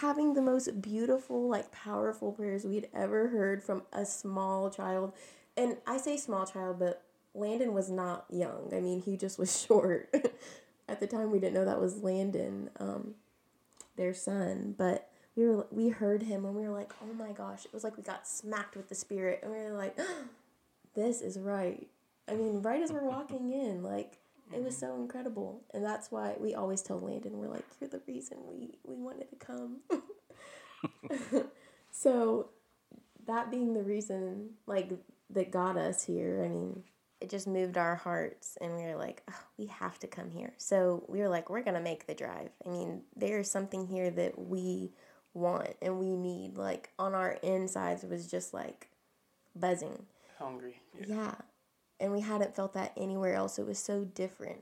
having the most beautiful, like powerful prayers we'd ever heard from a small child. And I say small child, but Landon was not young. I mean, he just was short. At the time, we didn't know that was Landon, um, their son. But we were we heard him and we were like, oh my gosh! It was like we got smacked with the spirit, and we were like, this is right. I mean, right as we're walking in, like it was so incredible, and that's why we always tell Landon, we're like, you're the reason we we wanted to come. so, that being the reason, like that got us here. I mean, it just moved our hearts, and we were like, "Ugh, we have to come here. So we were like, we're gonna make the drive. I mean, there's something here that we want and we need. Like on our insides was just like buzzing. Hungry. Yeah. Yeah. and we hadn't felt that anywhere else. It was so different.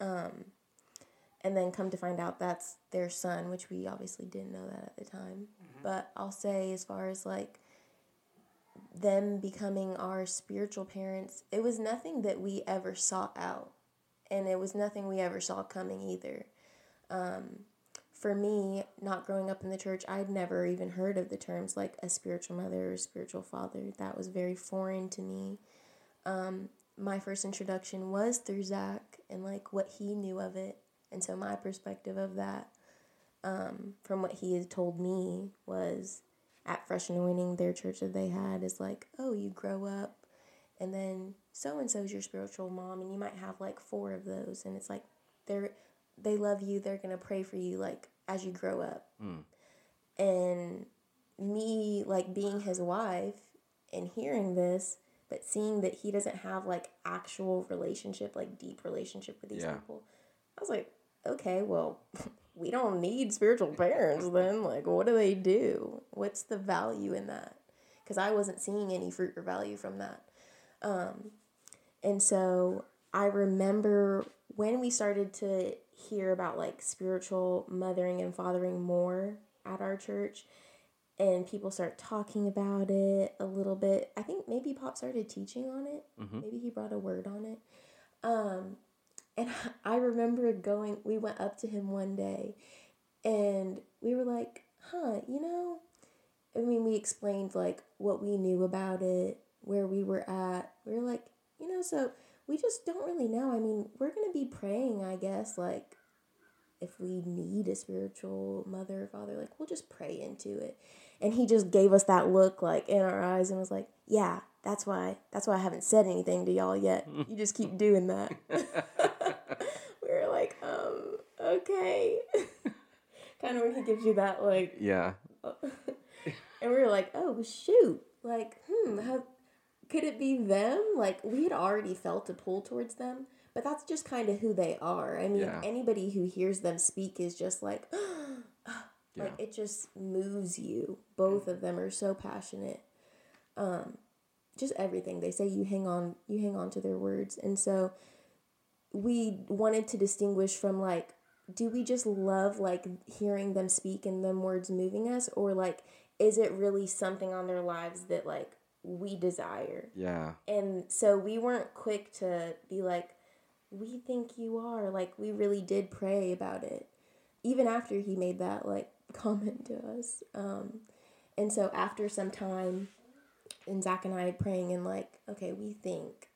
Um, and then come to find out that's their son, which we obviously didn't know that at the time. But I'll say, as far as like them becoming our spiritual parents, it was nothing that we ever sought out, and it was nothing we ever saw coming either. Um, for me, not growing up in the church, I'd never even heard of the terms like a spiritual mother or spiritual father. That was very foreign to me. Um, my first introduction was through Zach and like what he knew of it. And so my perspective of that, um, from what he had told me, was at Fresh Anointing, their church that they had, is like, oh, you grow up and then so and so's your spiritual mom, and you might have like four of those. And it's like, they're they love you they're gonna pray for you like as you grow up mm. and me like being his wife and hearing this but seeing that he doesn't have like actual relationship like deep relationship with these Yeah. people i was like okay well we don't need spiritual parents then like what do they do what's the value in that because i wasn't seeing any fruit or value from that um, and so I remember when we started to hear about like spiritual mothering and fathering more at our church, and people start talking about it a little bit. I think maybe Pop started teaching on it. Maybe he brought a word on it. Um, and I remember going, we went up to him one day and we were like, huh, you know, I mean, we explained like what we knew about it, where we were at. We were like, you know, so we just don't really know. I mean, we're going to be praying, I guess, like if we need a spiritual mother or father, like we'll just pray into it. And he just gave us that look like in our eyes and was like, yeah, that's why, that's why I haven't said anything to y'all yet. You just keep doing that. we were like, um, okay. kind of when he gives you that, like, Yeah. and we were like, oh shoot, like, hmm, how could it be them? Like we had already felt a pull towards them, but that's just kind of who they are. I mean, Yeah. anybody who hears them speak is just like, Yeah. like it just moves you. Both of them are so passionate. Um, just everything they say, you hang on, you hang on to their words, and so we wanted to distinguish from like do we just love like hearing them speak and them words moving us? Or like is it really something on their lives that like we desire? Yeah. and so we weren't quick to be like we think you are. Like we really did pray about it even after he made that like comment to us. Um and so after some time and zach and i praying and like okay we think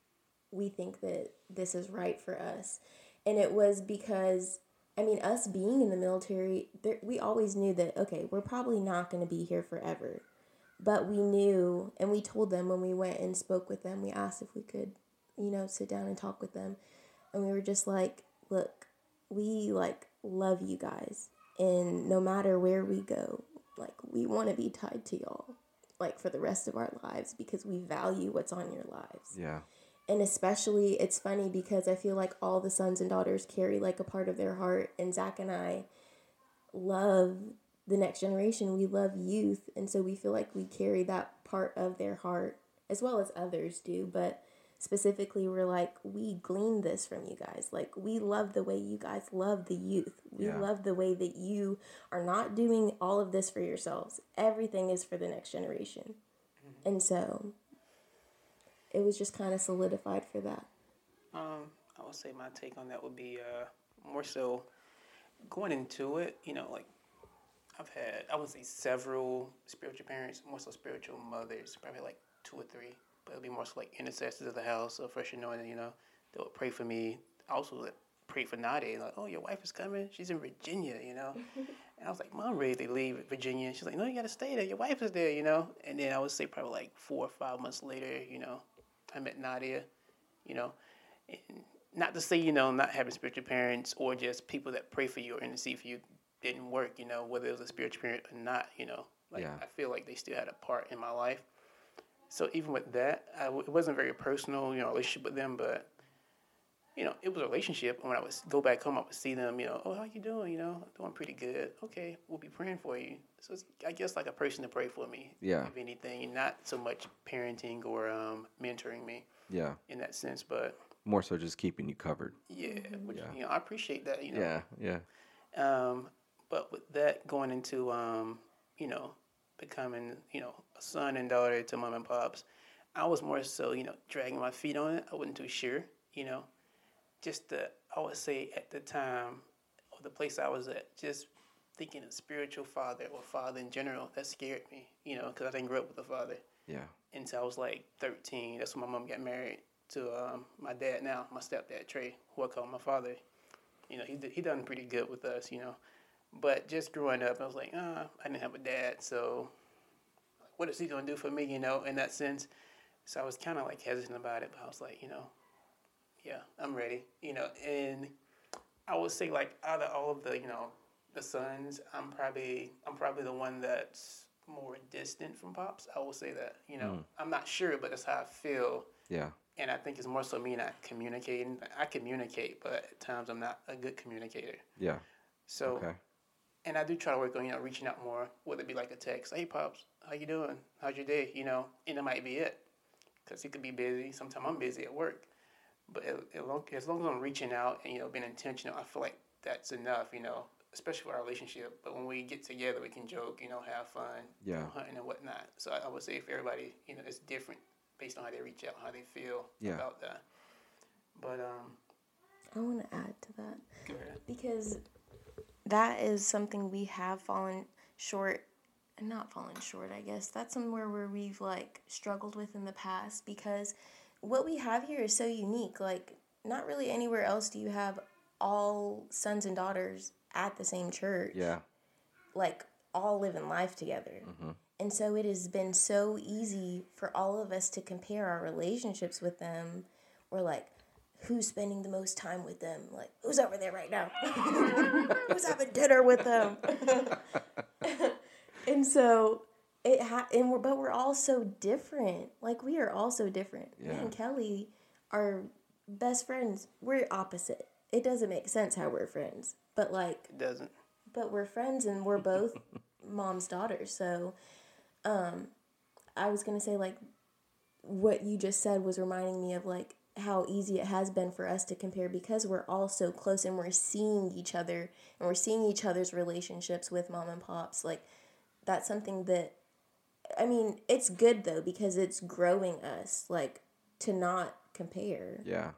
we think that this is right for us. And it was because i mean us being in the military there, we always knew that okay we're probably not going to be here forever. But we knew and we told them when we went and spoke with them we asked if we could you know sit down and talk with them. And we were just like look we like love you guys and no matter where we go like we want to be tied to y'all like for the rest of our lives because we value what's on your lives. Yeah. And especially it's funny because I feel like all the sons and daughters carry like a part of their heart and Zach and I love the next generation. We love youth and so we feel like we carry that part of their heart as well as others do but specifically we're like we glean this from you guys. Like we love the way you guys love the youth. We Yeah. love the way that you are not doing all of this for yourselves. Everything is for the next generation. Mm-hmm. And so it was just kind of solidified for that Um, I would say my take on that would be uh, more so going into it. You know, like I've had, I would say several spiritual parents, more so spiritual mothers, probably like two or three, but it'd be more so like intercessors of the house or fresh anointing. You know, they would pray for me. Also, like, pray for Nadia. Like, oh, your wife is coming. She's in Virginia. You know, and I was like, Mom, ready to leave Virginia? She's like, No, you got to stay there. Your wife is there. You know, and then I would say probably like four or five months later, you know, I met Nadia. You know, not to say you know not having spiritual parents or just people that pray for you or intercede for you didn't work you know whether it was a spiritual parent or not you know like Yeah. i feel like they still had a part in my life so even with that I w- it wasn't very personal you know relationship with them but you know, it was a relationship. And when I would go back home, I would see them, you know, oh, how you doing? You know, doing pretty good. Okay, we'll be praying for you. So it's, I guess, like a person to pray for me. Yeah. If anything, not so much parenting or um, mentoring me Yeah. in that sense, but More so just keeping you covered. yeah, which, Yeah. you know, I appreciate that. You know, Yeah. Yeah. um, but with that going into, um, you know, becoming, you know, a son and daughter to mom and pops, I was more so, you know, dragging my feet on it. I wasn't too sure, you know, just the, I would say at the time or the place I was at, just thinking of spiritual father or father in general, that scared me, you know, because I didn't grow up with a father Yeah. until I was like 13. That's when my mom got married to um, my dad now, my stepdad Trey, who I call my father. You know, he did, he done pretty good with us, you know. But just growing up, I was like, uh, I didn't have a dad, so what is he gonna do for me, you know, in that sense? So I was kind of like hesitant about it, but I was like, you know, yeah, I'm ready, you know. And I would say like out of all of the, you know, the sons, I'm probably I'm probably the one that's more distant from pops. I will say that, you know, hmm. I'm not sure, but that's how I feel. Yeah. And I think it's more so me not communicating. I communicate, but at times I'm not a good communicator. Yeah. So, Okay. and I do try to work on you know reaching out more. Whether it be like a text, hey pops, how you doing? How's your day? You know, and it might be it, because he could be busy. Sometimes I'm busy at work, but it, it, long- as long as I'm reaching out and you know being intentional, I feel like that's enough. You know, especially for our relationship. But when we get together, we can joke, you know, have fun, Yeah. go hunting and whatnot. So I, I would say if everybody, you know, it's different based on how they reach out, how they feel Yeah. about that. But um, I want to add to that go ahead. because that is something we have fallen short and not fallen short i guess that's somewhere where we've like struggled with in the past because what we have here is so unique like not really anywhere else do you have all sons and daughters at the same church Yeah. like all living life together. Mm-hmm. And so it has been so easy for all of us to compare our relationships with them or like who's spending the most time with them? Like who's over there right now? who's having dinner with them? and so it ha- and we're, but we're all so different. Like we are all so different. Me and Kelly are best friends. We're opposite. It doesn't make sense how we're friends. But like It doesn't. but we're friends and we're both mom's daughters. So, um, I was gonna say like what you just said was reminding me of like how easy it has been for us to compare because we're all so close and we're seeing each other and we're seeing each other's relationships with mom and pops. Like that's something that I mean, it's good though because it's growing us like to not compare Yeah.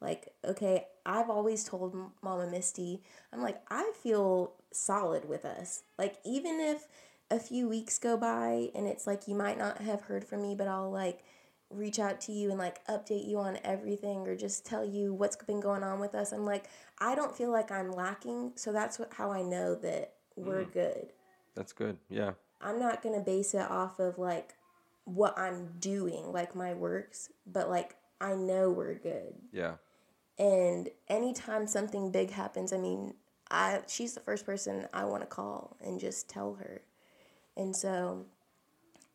like okay i've always told mama misty i'm like i feel solid with us like even if a few weeks go by and it's like you might not have heard from me but i'll like reach out to you and like update you on everything or just tell you what's been going on with us i'm like i don't feel like i'm lacking so that's what, how i know that we're mm. good That's good. Yeah. I'm not going to base it off of like what I'm doing, like my works, but like I know we're good. Yeah. And anytime something big happens, I mean, I she's the first person I want to call and just tell her. And so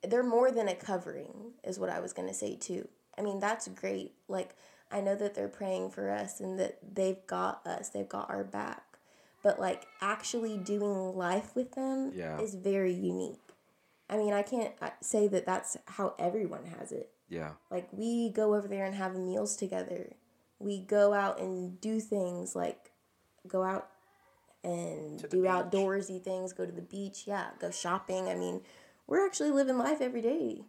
they're more than a covering is what I was going to say too. I mean, that's great. Like I know that they're praying for us and that they've got us. They've got our back. But like actually doing life with them Yeah. is very unique. I mean, I can't uh, say that that's how everyone has it. Yeah. Like we go over there and have meals together. We go out and do things like go out and do beach. outdoorsy things, go to the beach, yeah, go shopping. I mean, we're actually living life every day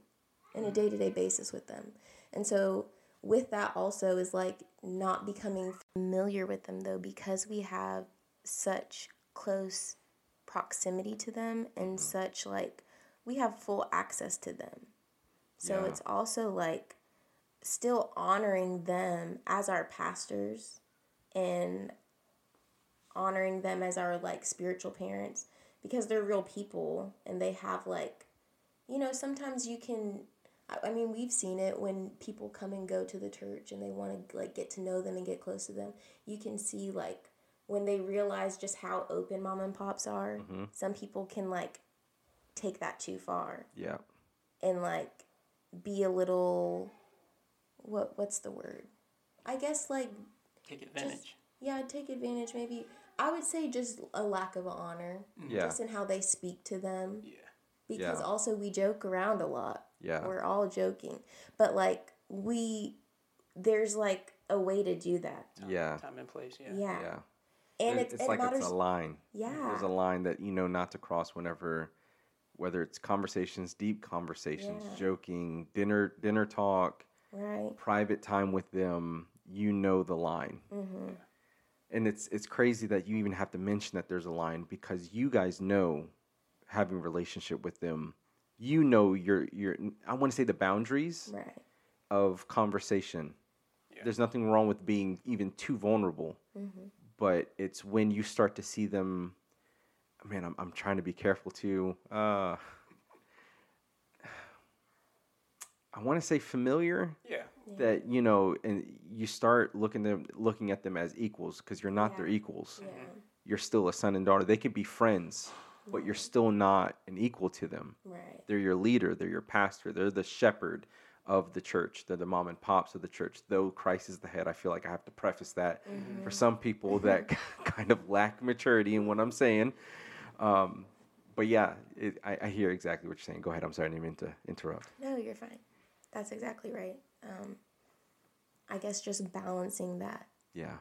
in a day-to-day basis with them. And so with that also is like not becoming familiar with them though because we have such close proximity to them and mm-hmm. such like we have full access to them. So Yeah. it's also like still honoring them as our pastors and honoring them as our like spiritual parents because they're real people and they have like you know sometimes you can I- I mean we've seen it when people come and go to the church and they want to like get to know them and get close to them you can see like when they realize just how open mom and pops are mm-hmm. some people can like take that too far Yeah. and like be a little what what's the word? I guess like Take advantage. yeah, take advantage. Maybe I would say just a lack of honor, mm-hmm. Yeah. just in how they speak to them. yeah. Because Yeah. also we joke around a lot. Yeah. we're all joking, but like we, there's like a way to do that. Yeah. Time and place. Yeah. Yeah, Yeah. And It- it's, it's it like matters. it's a line. yeah, There's a line that you know not to cross whenever whether it's conversations, deep conversations, Yeah. joking, dinner dinner talk, right. private time with them, you know the line. Mm-hmm. And it's it's crazy that you even have to mention that there's a line because you guys know having a relationship with them, you know your your I want to say the boundaries Right. of conversation. Yeah. There's nothing wrong with being even too vulnerable, Mm-hmm. But it's when you start to see them. Man, I'm I'm trying to be careful too. Uh, I want to say familiar Yeah. that you know, and you start looking them looking at them as equals because you're not their equals. Yeah. You're still a son and daughter. They could be friends, but you're still not an equal to them. Right. They're your leader, they're your pastor, they're the shepherd of the church, they're the mom and pops of the church. Though Christ is the head, I feel like I have to preface that for some people that kind of lack maturity in what I'm saying. Um, but yeah, it, I, I hear exactly what you're saying. Go ahead. I'm sorry, I didn't mean to interrupt. No, you're fine. That's exactly right. Um, I guess just balancing that, Yeah,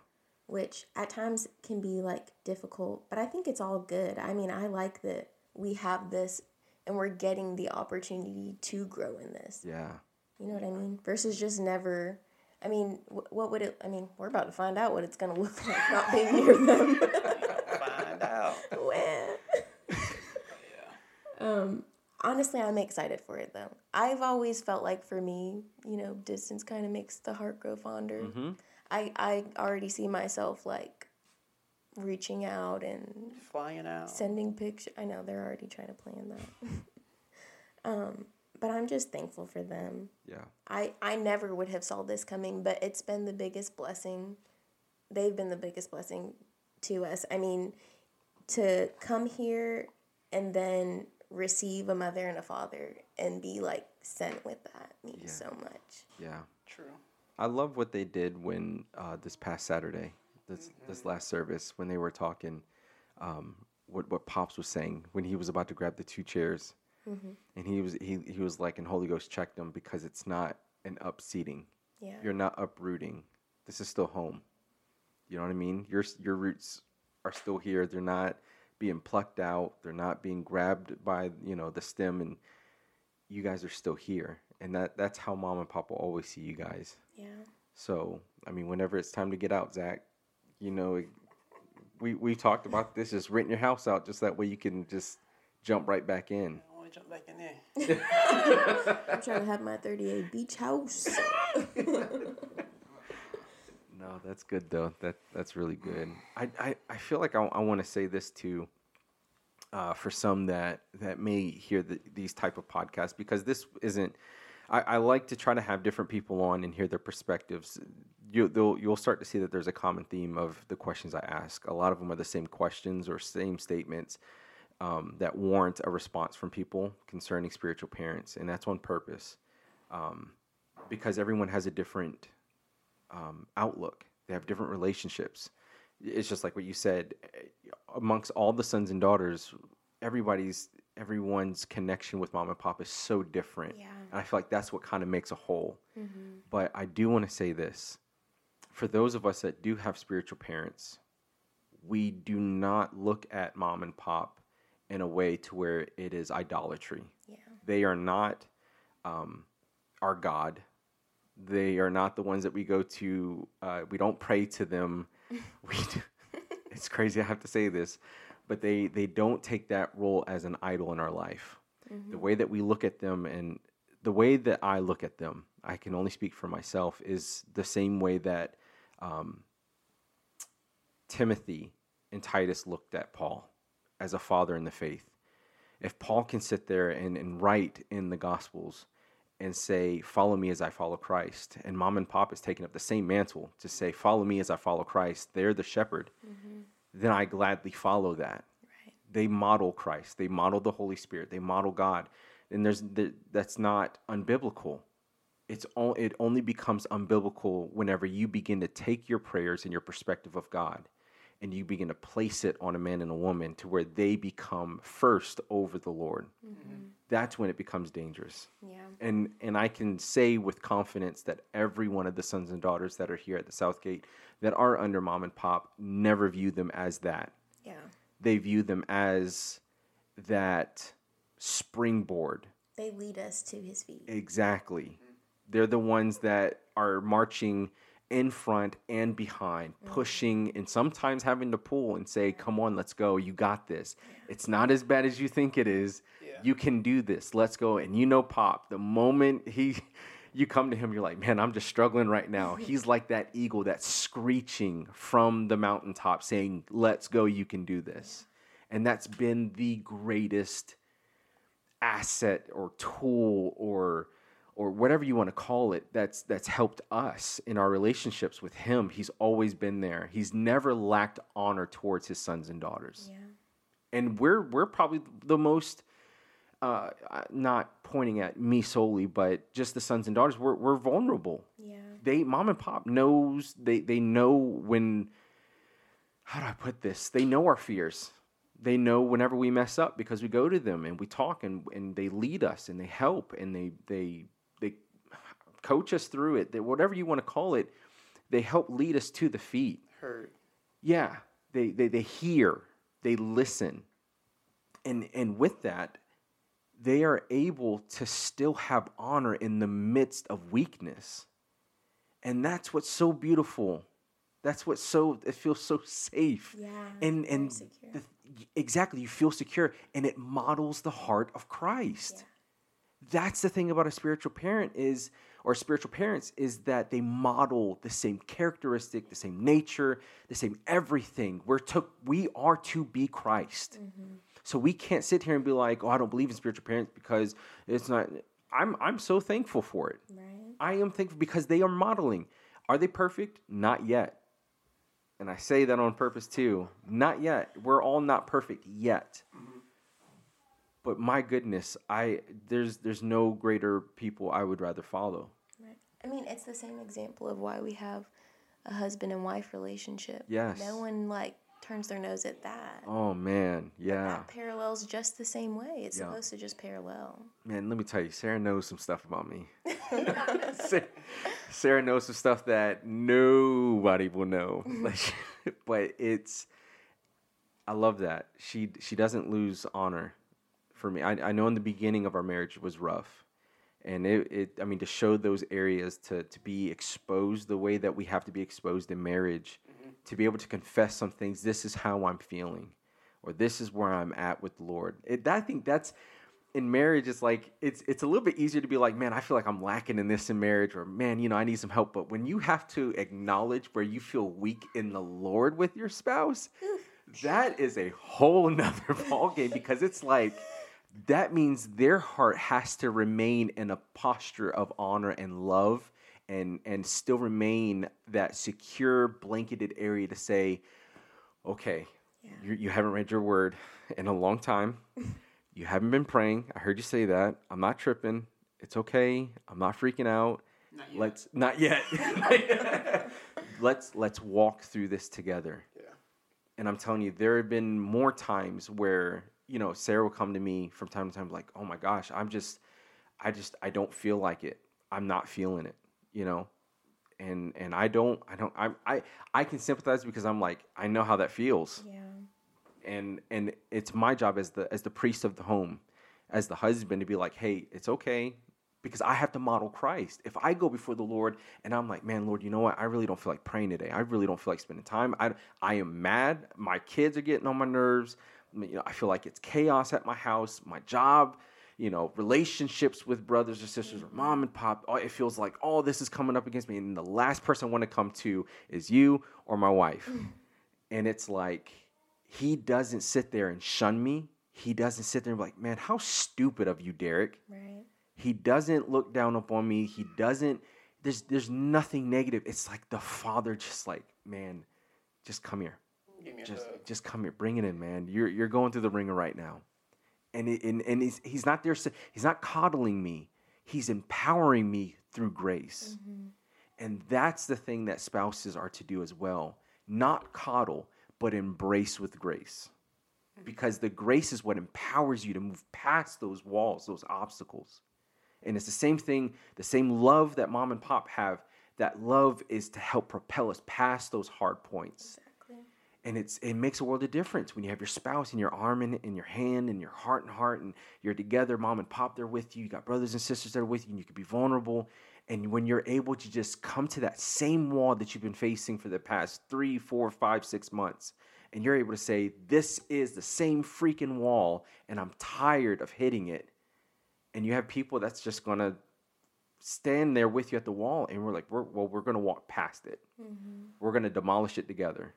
which at times can be like difficult, but I think it's all good. I mean, I like that we have this and we're getting the opportunity to grow in this. yeah, You know what I mean? Versus just never. I mean, wh- what would it? I mean, we're about to find out what it's gonna look like not being near them. Find out. When? Um, honestly, I'm excited for it though. I've always felt like for me, you know, distance kind of makes the heart grow fonder. Mhm. I I already see myself like reaching out and Flying out. sending pictures. I know they're already trying to plan that. um, but I'm just thankful for them. yeah, I I never would have saw this coming, but it's been the biggest blessing. They've been the biggest blessing to us. I mean, to come here and then receive a mother and a father and be like sent with that means Yeah. so much. yeah. True. I love what they did when uh, this past Saturday, this this last service, when they were talking, um, what what pops was saying when he was about to grab the two chairs, Mm-hmm. and he was he he was like, and Holy Ghost checked him because it's not an up seating. Yeah. You're not uprooting. This is still home. You know what I mean? Your your roots are still here. They're not being plucked out. They're not being grabbed by you know the stem, and you guys are still here. And that that's how mom and pop will always see you guys. yeah. So, I mean, whenever it's time to get out, Zach, you know, we we talked about this, just renting your house out, just that way you can just jump right back in. I want to jump back in there. I'm trying to have my 38 beach house. No, that's good though. That that's really good. I I, I feel like I, I want to say this too. Uh, for some that that may hear the, these type of podcasts, because this isn't. I, I like to try to have different people on and hear their perspectives. You, they'll, you'll start to see that there's a common theme of the questions I ask. A lot of them are the same questions or same statements um, that warrant a response from people concerning spiritual parents, and that's on purpose, um, because everyone has a different um, outlook. They have different relationships. It's just like what you said. eh, Amongst all the sons and daughters, everybody's everyone's connection with mom and pop is so different. Yeah. And I feel like that's what kind of makes a whole. But I do want to say this: for those of us that do have spiritual parents, we do not look at mom and pop in a way to where it is idolatry. yeah. They are not um, our God. They are not the ones that we go to. Uh, we don't pray to them. we do, it's crazy I have to say this, but they they don't take that role as an idol in our life. The way that we look at them and the way that I look at them, I can only speak for myself, is the same way that um, Timothy and Titus looked at Paul as a father in the faith. If Paul can sit there and, and write in the Gospels and say, Follow me as I follow Christ, and mom and pop is taking up the same mantle to say, Follow me as I follow Christ, they're the shepherd, mm-hmm. then I gladly follow that. Right. They model Christ, they model the Holy Spirit, they model God. And there's there, that's not unbiblical. it's all it only becomes unbiblical whenever you begin to take your prayers and your perspective of God and you begin to place it on a man and a woman to where they become first over the Lord. Mm-hmm. That's when it becomes dangerous. Yeah. And and I can say with confidence that every one of the sons and daughters that are here at the Southgate that are under mom and pop never view them as that. Yeah. They view them as that springboard They lead us to his feet. Exactly. They're the ones that are marching in front and behind, mm. pushing and sometimes having to pull and say, Come on, let's go. You got this. It's not as bad as you think it is. Yeah. You can do this. Let's go. And you know, Pop, the moment he you come to him, you're like, Man, I'm just struggling right now. He's like that eagle that's screeching from the mountaintop saying, Let's go, you can do this. And that's been the greatest asset or tool or or whatever you want to call it that's that's helped us in our relationships with him he's always been there he's never lacked honor towards his sons and daughters Yeah. and we're we're probably the most uh, uh, not pointing at me solely but just the sons and daughters we're, we're vulnerable Yeah. they mom and pop knows they they know when how do I put this? They know our fears. They know whenever we mess up because we go to them and we talk and, and they lead us and they help and they they they coach us through it. They, whatever you want to call it, they help lead us to the feet. Heard. Yeah, they, they they hear, they listen, and and with that, they are able to still have honor in the midst of weakness, and that's what's so beautiful. That's what's so it feels so safe. Yeah, and and the, exactly, you feel secure, and it models the heart of Christ. That's the thing about a spiritual parent is, or spiritual parents is that they model the same characteristic, the same nature, the same everything. We're to, we are to be Christ. Mm-hmm. So we can't sit here and be like, "Oh, I don't believe in spiritual parents because it's not." I'm I'm so thankful for it. Right. I am thankful because they are modeling. Are they perfect? Not yet. And I say that on purpose too. Not yet. We're all not perfect yet. Mm-hmm. But my goodness, I there's there's no greater people I would rather follow. Right. I mean, it's the same example of why we have a husband and wife relationship. Yes. No one like turns their nose at that. Oh man, yeah. That parallels just the same way. It's Yeah. supposed to just parallel. Man, let me tell you, Sarah knows some stuff about me. Sarah knows some stuff that nobody will know. Mm-hmm. Like, but it's, I love that she she doesn't lose honor for me. I, I know in the beginning of our marriage it was rough, and it, it I mean to show those areas to to be exposed the way that we have to be exposed in marriage, mm-hmm. to be able to confess some things. This is how I'm feeling, or this is where I'm at with the Lord. It, I think that's in marriage it's like it's it's a little bit easier to be like man i feel like i'm lacking in this in marriage or man you know i need some help but when you have to acknowledge where you feel weak in the lord with your spouse that is a whole nother ballgame because it's like that means their heart has to remain in a posture of honor and love and and still remain that secure blanketed area to say okay you, you haven't read your word in a long time. You haven't been praying. I heard you say that. I'm not tripping. It's okay. I'm not freaking out. Not yet. let's not yet. Let's let's walk through this together. Yeah. and i'm telling you there have been more times where you know sarah will come to me from time to time like oh my gosh i'm just i just i don't feel like it. I'm not feeling it you know? And and i don't i don't i i, I can sympathize because i'm like i know how that feels. Yeah. and and it's my job as the as the priest of the home as the husband to be like hey it's okay because i have to model christ. If i go before the lord and i'm like man lord you know what? I really don't feel like praying today. I really don't feel like spending time. I i am mad. My kids are getting on my nerves you know i feel like it's chaos at my house my job you know relationships with brothers or sisters or mom and pop oh, it feels like all this is coming up against me and the last person i want to come to is you or my wife mm. and it's like he doesn't sit there and shun me. He doesn't sit there and be like, man, how stupid of you, Derek. Right. He doesn't look down upon me. He doesn't. There's there's nothing negative. It's like the father just like, man, just come here. Give me a Just hug. just come here. Bring it in, man. You're you're going through the ringer right now. And it, and and he's he's not there. He's not coddling me. He's empowering me through grace. Mm-hmm. And that's the thing that spouses are to do as well. Not coddle, but embrace with grace. Mm-hmm. Because the grace is what empowers you to move past those walls, those obstacles. And it's the same thing, the same love that mom and pop have. That love is to help propel us past those hard points. And it's it makes a world of difference when you have your spouse in your arm and in your hand and your heart and heart and you're together, mom and pop there with you. You got brothers and sisters that are with you, and you can be vulnerable. And when you're able to just come to that same wall that you've been facing for the past three, four, five, six months, and you're able to say, This is the same freaking wall, and I'm tired of hitting it. And you have people that's just gonna stand there with you at the wall, and we're like, we're, Well, we're gonna walk past it. Mm-hmm. We're gonna demolish it together.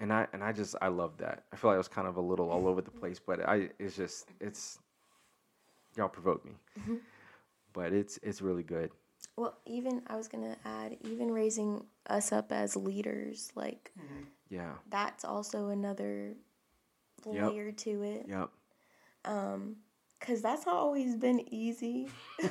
And I and I just I love that. I feel like I was kind of a little all over the place, but I it's just it's y'all provoke me. Mm-hmm. But it's it's really good. Well, even I was gonna add, even raising us up as leaders, like mm-hmm. Yeah. that's also another Yep. layer to it. Yep. Um, Cause that's not always been easy.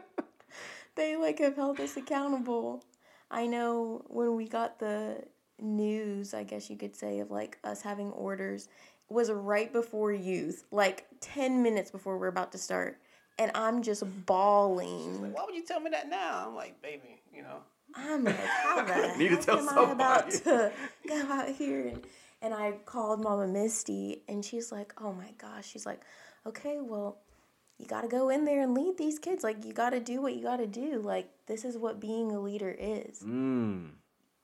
they like have held us accountable. I know when we got the news, I guess you could say, of like us having orders, was right before youth, like ten minutes before we're about to start, and I'm just bawling. Like, why would you tell me that now? I'm like, baby, you know. I'm like, how the Need to heck tell am I about to go out here? And, and I called Mama Misty, and she's like, oh my gosh. She's like, okay, well, you got to go in there and lead these kids. Like, you got to do what you got to do. Like, this is what being a leader is. Mm.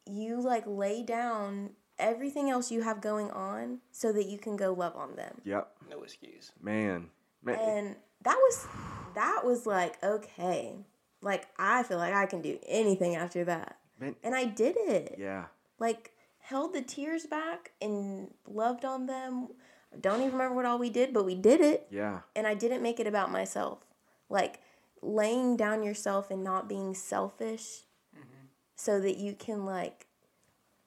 You, like, lay down everything else you have going on so that you can go love on them. Yep. No excuse. Man. Man. And that was, that was like, okay. Like, I feel like I can do anything after that. Man. And I did it. Yeah. like held the tears back and loved on them. I don't even remember what all we did, but we did it. Yeah. And I didn't make it about myself. Like laying down yourself and not being selfish so that you can like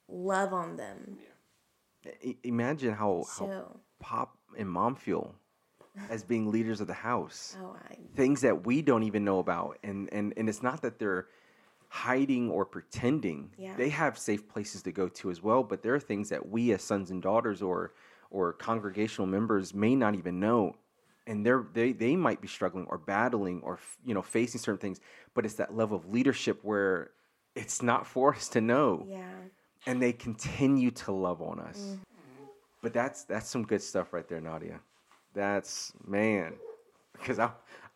love on them. I- imagine how, how So, pop and mom feel as being leaders of the house. oh, I, Things that we don't even know about. And and, and it's not that they're hiding or pretending. Yeah. They have safe places to go to as well, but there are things that we as sons and daughters or or congregational members may not even know. And they're they they might be struggling or battling or you know facing certain things, but it's that level of leadership where it's not for us to know yeah. and they continue to love on us. But that's that's some good stuff right there, Nadia. That's man, because I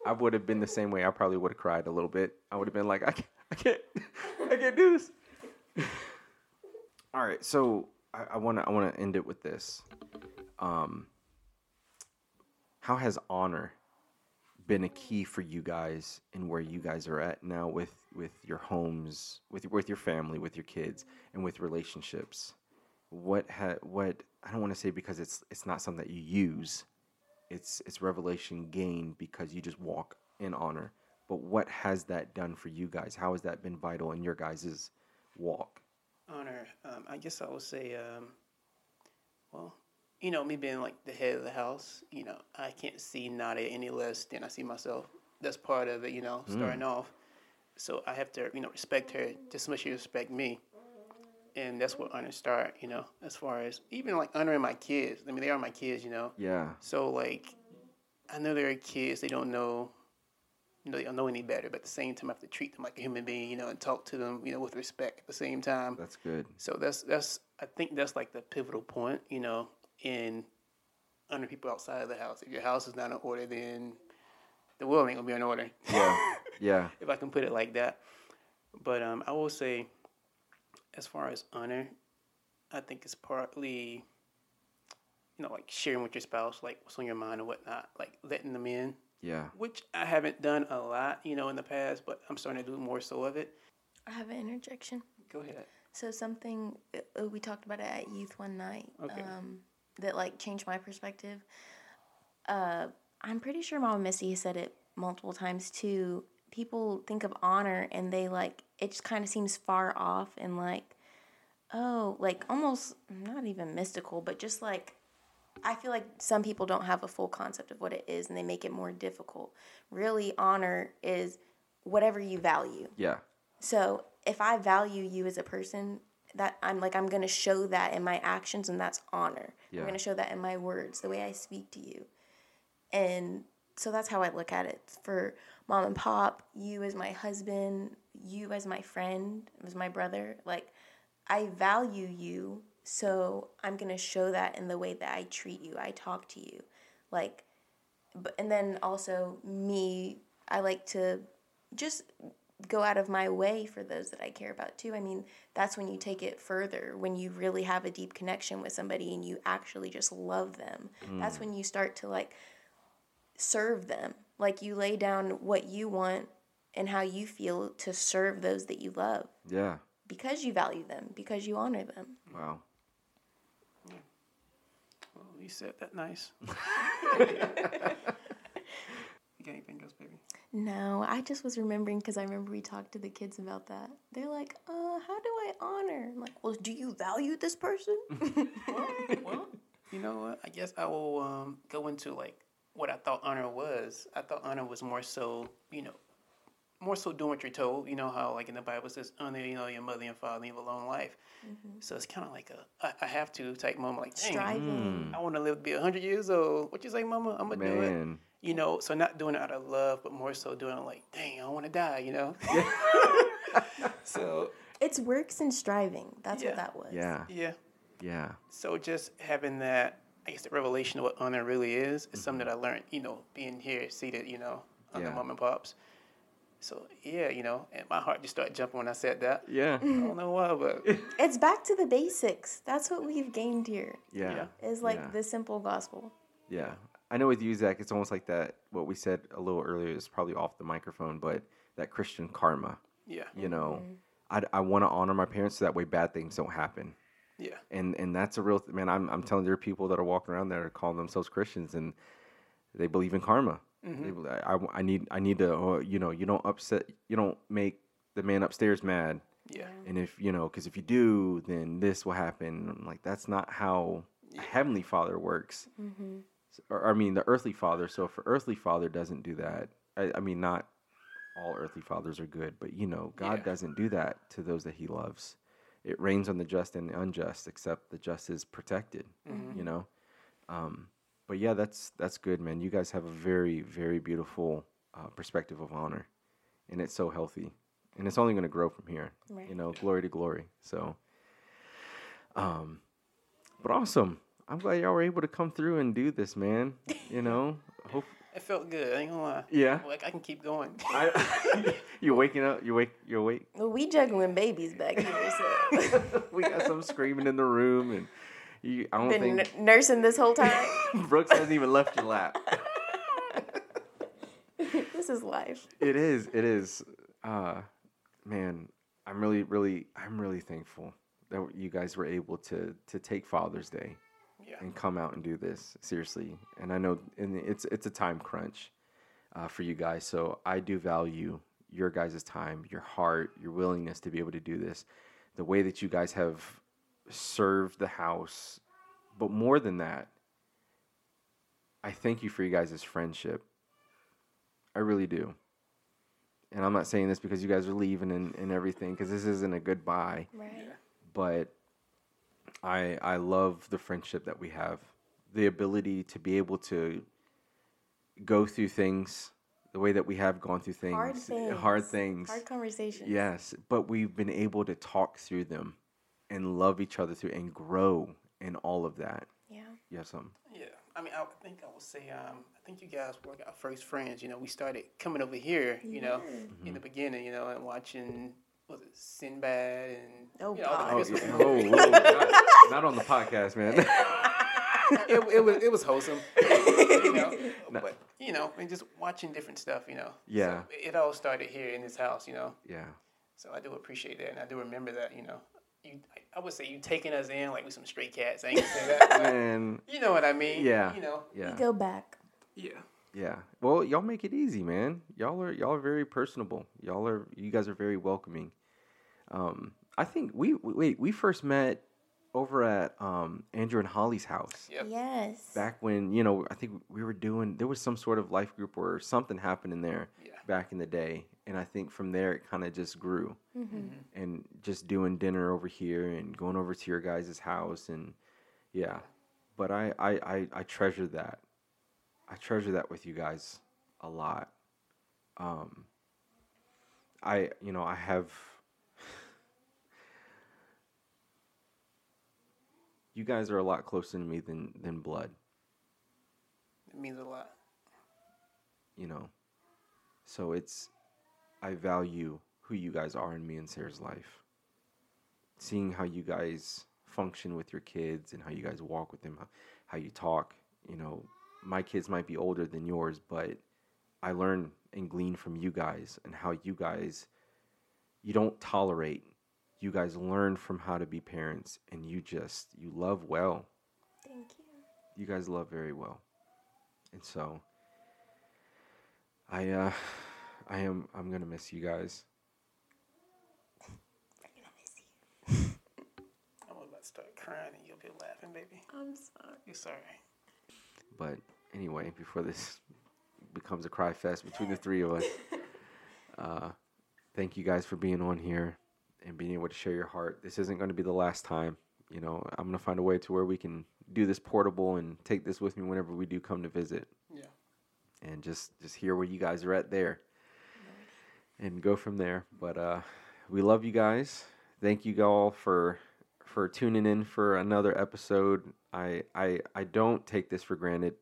I would have been the same way. I probably would have cried a little bit. I would have been like, I can't, I can't, I can't do this. All right, so I want to I want to end it with this. Um, how has honor been a key for you guys and where you guys are at now with with your homes, with with your family, with your kids, and with relationships? What ha what I don't want to say because it's it's not something that you use. It's it's revelation gained because you just walk in honor. But what has that done for you guys? How has that been vital in your guys' walk? honor. Um, I guess I would say, um, you know, me being like the head of the house, you know, I can't see Nadia any less than I see myself. That's part of it, you know, hmm. starting off. So I have to, you know, respect her just as much as she respect me. And that's what honor start, you know, as far as even like honoring my kids. I mean, they are my kids, you know. Yeah, So like, I know they're kids. They don't know, you know, they don't know any better. But at the same time, I have to treat them like a human being, you know, and talk to them, you know, with respect. At the same time, that's good. so that's that's I think that's like the pivotal point, you know, in under people outside of the house. If your house is not in order, then the world ain't gonna be in order. Yeah, yeah, if I can put it like that. But um, I will say, as far as honor, I think it's partly, you know, like sharing with your spouse, like what's on your mind and whatnot, like letting them in, yeah. which I haven't done a lot, you know, in the past, but I'm starting to do more so of it. I have an interjection. Go ahead. So something uh, we talked about it at youth one night. Okay. Um, that like changed my perspective. Uh, I'm pretty sure Mama Missy said it multiple times too. People think of honor and they like it just kind of seems far off and like, oh, like almost not even mystical, but just like I feel like some people don't have a full concept of what it is and they make it more difficult. Really, honor is whatever you value. Yeah. So if I value you as a person, that I'm like I'm gonna show that in my actions, and that's honor. Yeah. I'm gonna show that in my words, the way I speak to you, and so that's how I look at it. For mom and pop, you as my husband, you as my friend, as my brother, like I value you, so I'm gonna show that in the way that I treat you, I talk to you, like, but and then also me, I like to just go out of my way for those that I care about too. I mean, that's when you take it further, when you really have a deep connection with somebody and you actually just love them. That's mm. when you start to like serve them. Like you lay down what you want and how you feel to serve those that you love Yeah. because you value them, because you honor them. Wow. Well, you said that nice. you got anything else, baby? No, I just was remembering because I remember we talked to the kids about that. They're like, uh, how do I honor? I'm like, well, do you value this person? well, you know what? I guess I will um, go into like what I thought honor was. I thought honor was more so, you know, more so doing what you're told. You know how like in the Bible says honor, you know, your mother and father, leave a long life. Mm-hmm. So it's kind of like a I, I have to type moment. Like, dang, Striving. Mm. I want to live to be hundred years old. What you say, Mama? I'm gonna do it. You know, so not doing it out of love, but more so doing it like, dang, I don't want to die. You know. so It's works and striving. That's Yeah. what that was. Yeah. yeah. Yeah. So just having that, I guess, the revelation of what honor really is, is something mm-hmm. that I learned, you know, being here, seated, you know, on the mom and pops. So yeah, you know, and my heart just started jumping when I said that. Yeah. I don't know why, but It's back to the basics. That's what we've gained here. Yeah. Yeah. Is like Yeah. the simple gospel. Yeah. I know with you, Zach, it's almost like that. What we said a little earlier is probably off the microphone, but that Christian karma. yeah, You know, mm-hmm. I, I want to honor my parents so that way bad things don't happen. yeah, And and that's a real th- man. I'm I'm telling you, there are people that are walking around that are calling themselves Christians and they believe in karma. They bel- I, I, I need I need to uh, you know you don't upset you don't make the man upstairs mad. yeah, And if you know, because if you do, then this will happen. I'm like, that's not how a heavenly father works. S- Or I mean, the earthly father. So if an earthly father doesn't do that, I, I mean, not all earthly fathers are good, but you know, God Yeah. doesn't do that to those that He loves. It rains on the just and the unjust, except the just is protected. You know. Um, but yeah, that's that's good, man. You guys have a very very beautiful uh, perspective of honor, and it's so healthy, and it's only going to grow from here. You know, glory to glory. So, um, but awesome. I'm glad y'all were able to come through and do this, man. You know, hope. it felt good. I ain't gonna lie. Yeah. like I can keep going. I, you waking up? You wake? You're awake? Well, we juggling babies back here, so we got some screaming in the room, and you. I don't been think n- nursing this whole time. Brooks hasn't even left your lap. this is life. It is. It is. Uh, man, I'm really, really, I'm really thankful that you guys were able to to take Father's Day Yeah, and come out and do this seriously. And I know, and it's it's a time crunch uh, for you guys. So I do value your guys' time, your heart, your willingness to be able to do this, the way that you guys have served the house, but more than that, I thank you for you guys' friendship. I really do. And I'm not saying this because you guys are leaving and, and everything, because this isn't a goodbye Right. but I I love the friendship that we have, the ability to be able to go through things the way that we have gone through things, Hard things. hard things. Hard conversations. Yes, but we've been able to talk through them and love each other through and grow in all of that. Yeah. You have some. yeah. I mean, I think I would say, um, I think you guys were our first friends. You know, we started coming over here. You know, in the beginning. You know, and watching was it Sinbad and Oh, you know, God. Oh, yeah. movies. whoa, whoa, not, not on the podcast, man. it, it was it was wholesome, you know. But you know, and just watching different stuff, you know. Yeah. So it all started here in this house, you know. yeah, So I do appreciate that, and I do remember that, you know. You, I would say you taking us in like we some stray cats. I ain't gonna say that, but and you know what I mean. Yeah. You know. yeah. We go back. Yeah. Yeah. Well, y'all make it easy, man. Y'all are y'all are very personable. Y'all are you guys are very welcoming. Um, I think we we- wait we first met over at um, Andrew and Holly's house. Yep. Yes. Back when you know, I think we were doing there was some sort of life group or something happened in there Yeah. back in the day, and I think from there it kind of just grew. hmm and just doing dinner over here and going over to your guys' house and yeah. But I, I i i treasure that. I treasure that with you guys a lot. Um i you know i have you guys are a lot closer to me than than blood. It means a lot. you know? So it's i value who you guys are in me and sarah's life seeing how you guys function with your kids and how you guys walk with them how, how you talk you know my kids might be older than yours but i learn and glean from you guys and how you guys you don't tolerate you guys learn from how to be parents and you just you love well Thank you. you guys love very well. And so I uh I am I'm gonna miss you guys. I'm gonna miss you. I was about to start crying and you'll be laughing, baby. I'm sorry. You're sorry. But anyway, before this becomes a cry fest between the three of us, uh thank you guys for being on here and being able to share your heart. This isn't gonna be the last time. You know, I'm gonna find a way to where we can do this portable and take this with me whenever we do come to visit. Yeah. and just just hear where you guys are at there and go from there. But uh we love you guys. Thank you all for for tuning in for another episode. I i i don't take this for granted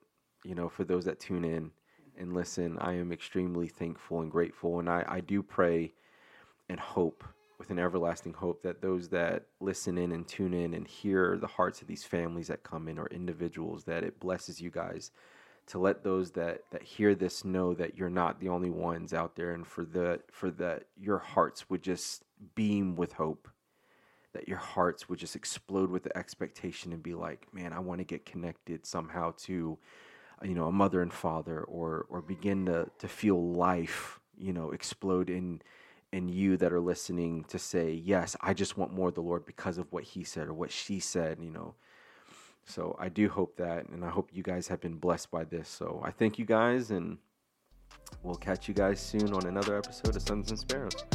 you know for those that tune in and listen. I am extremely thankful and grateful and i i do pray and hope with an everlasting hope that those that listen in and tune in and hear the hearts of these families that come in or individuals that it blesses you guys to let those that that hear this know that you're not the only ones out there and for the for that your hearts would just beam with hope. That your hearts would just explode with the expectation and be like man i want to get connected somehow to you know a mother and father or or begin to to feel life you know explode in in you that are listening to say yes i just want more of the lord because of what he said or what she said you know so I do hope that, and I hope you guys have been blessed by this. So I thank you guys, and we'll catch you guys soon on another episode of Sons and Sparrows.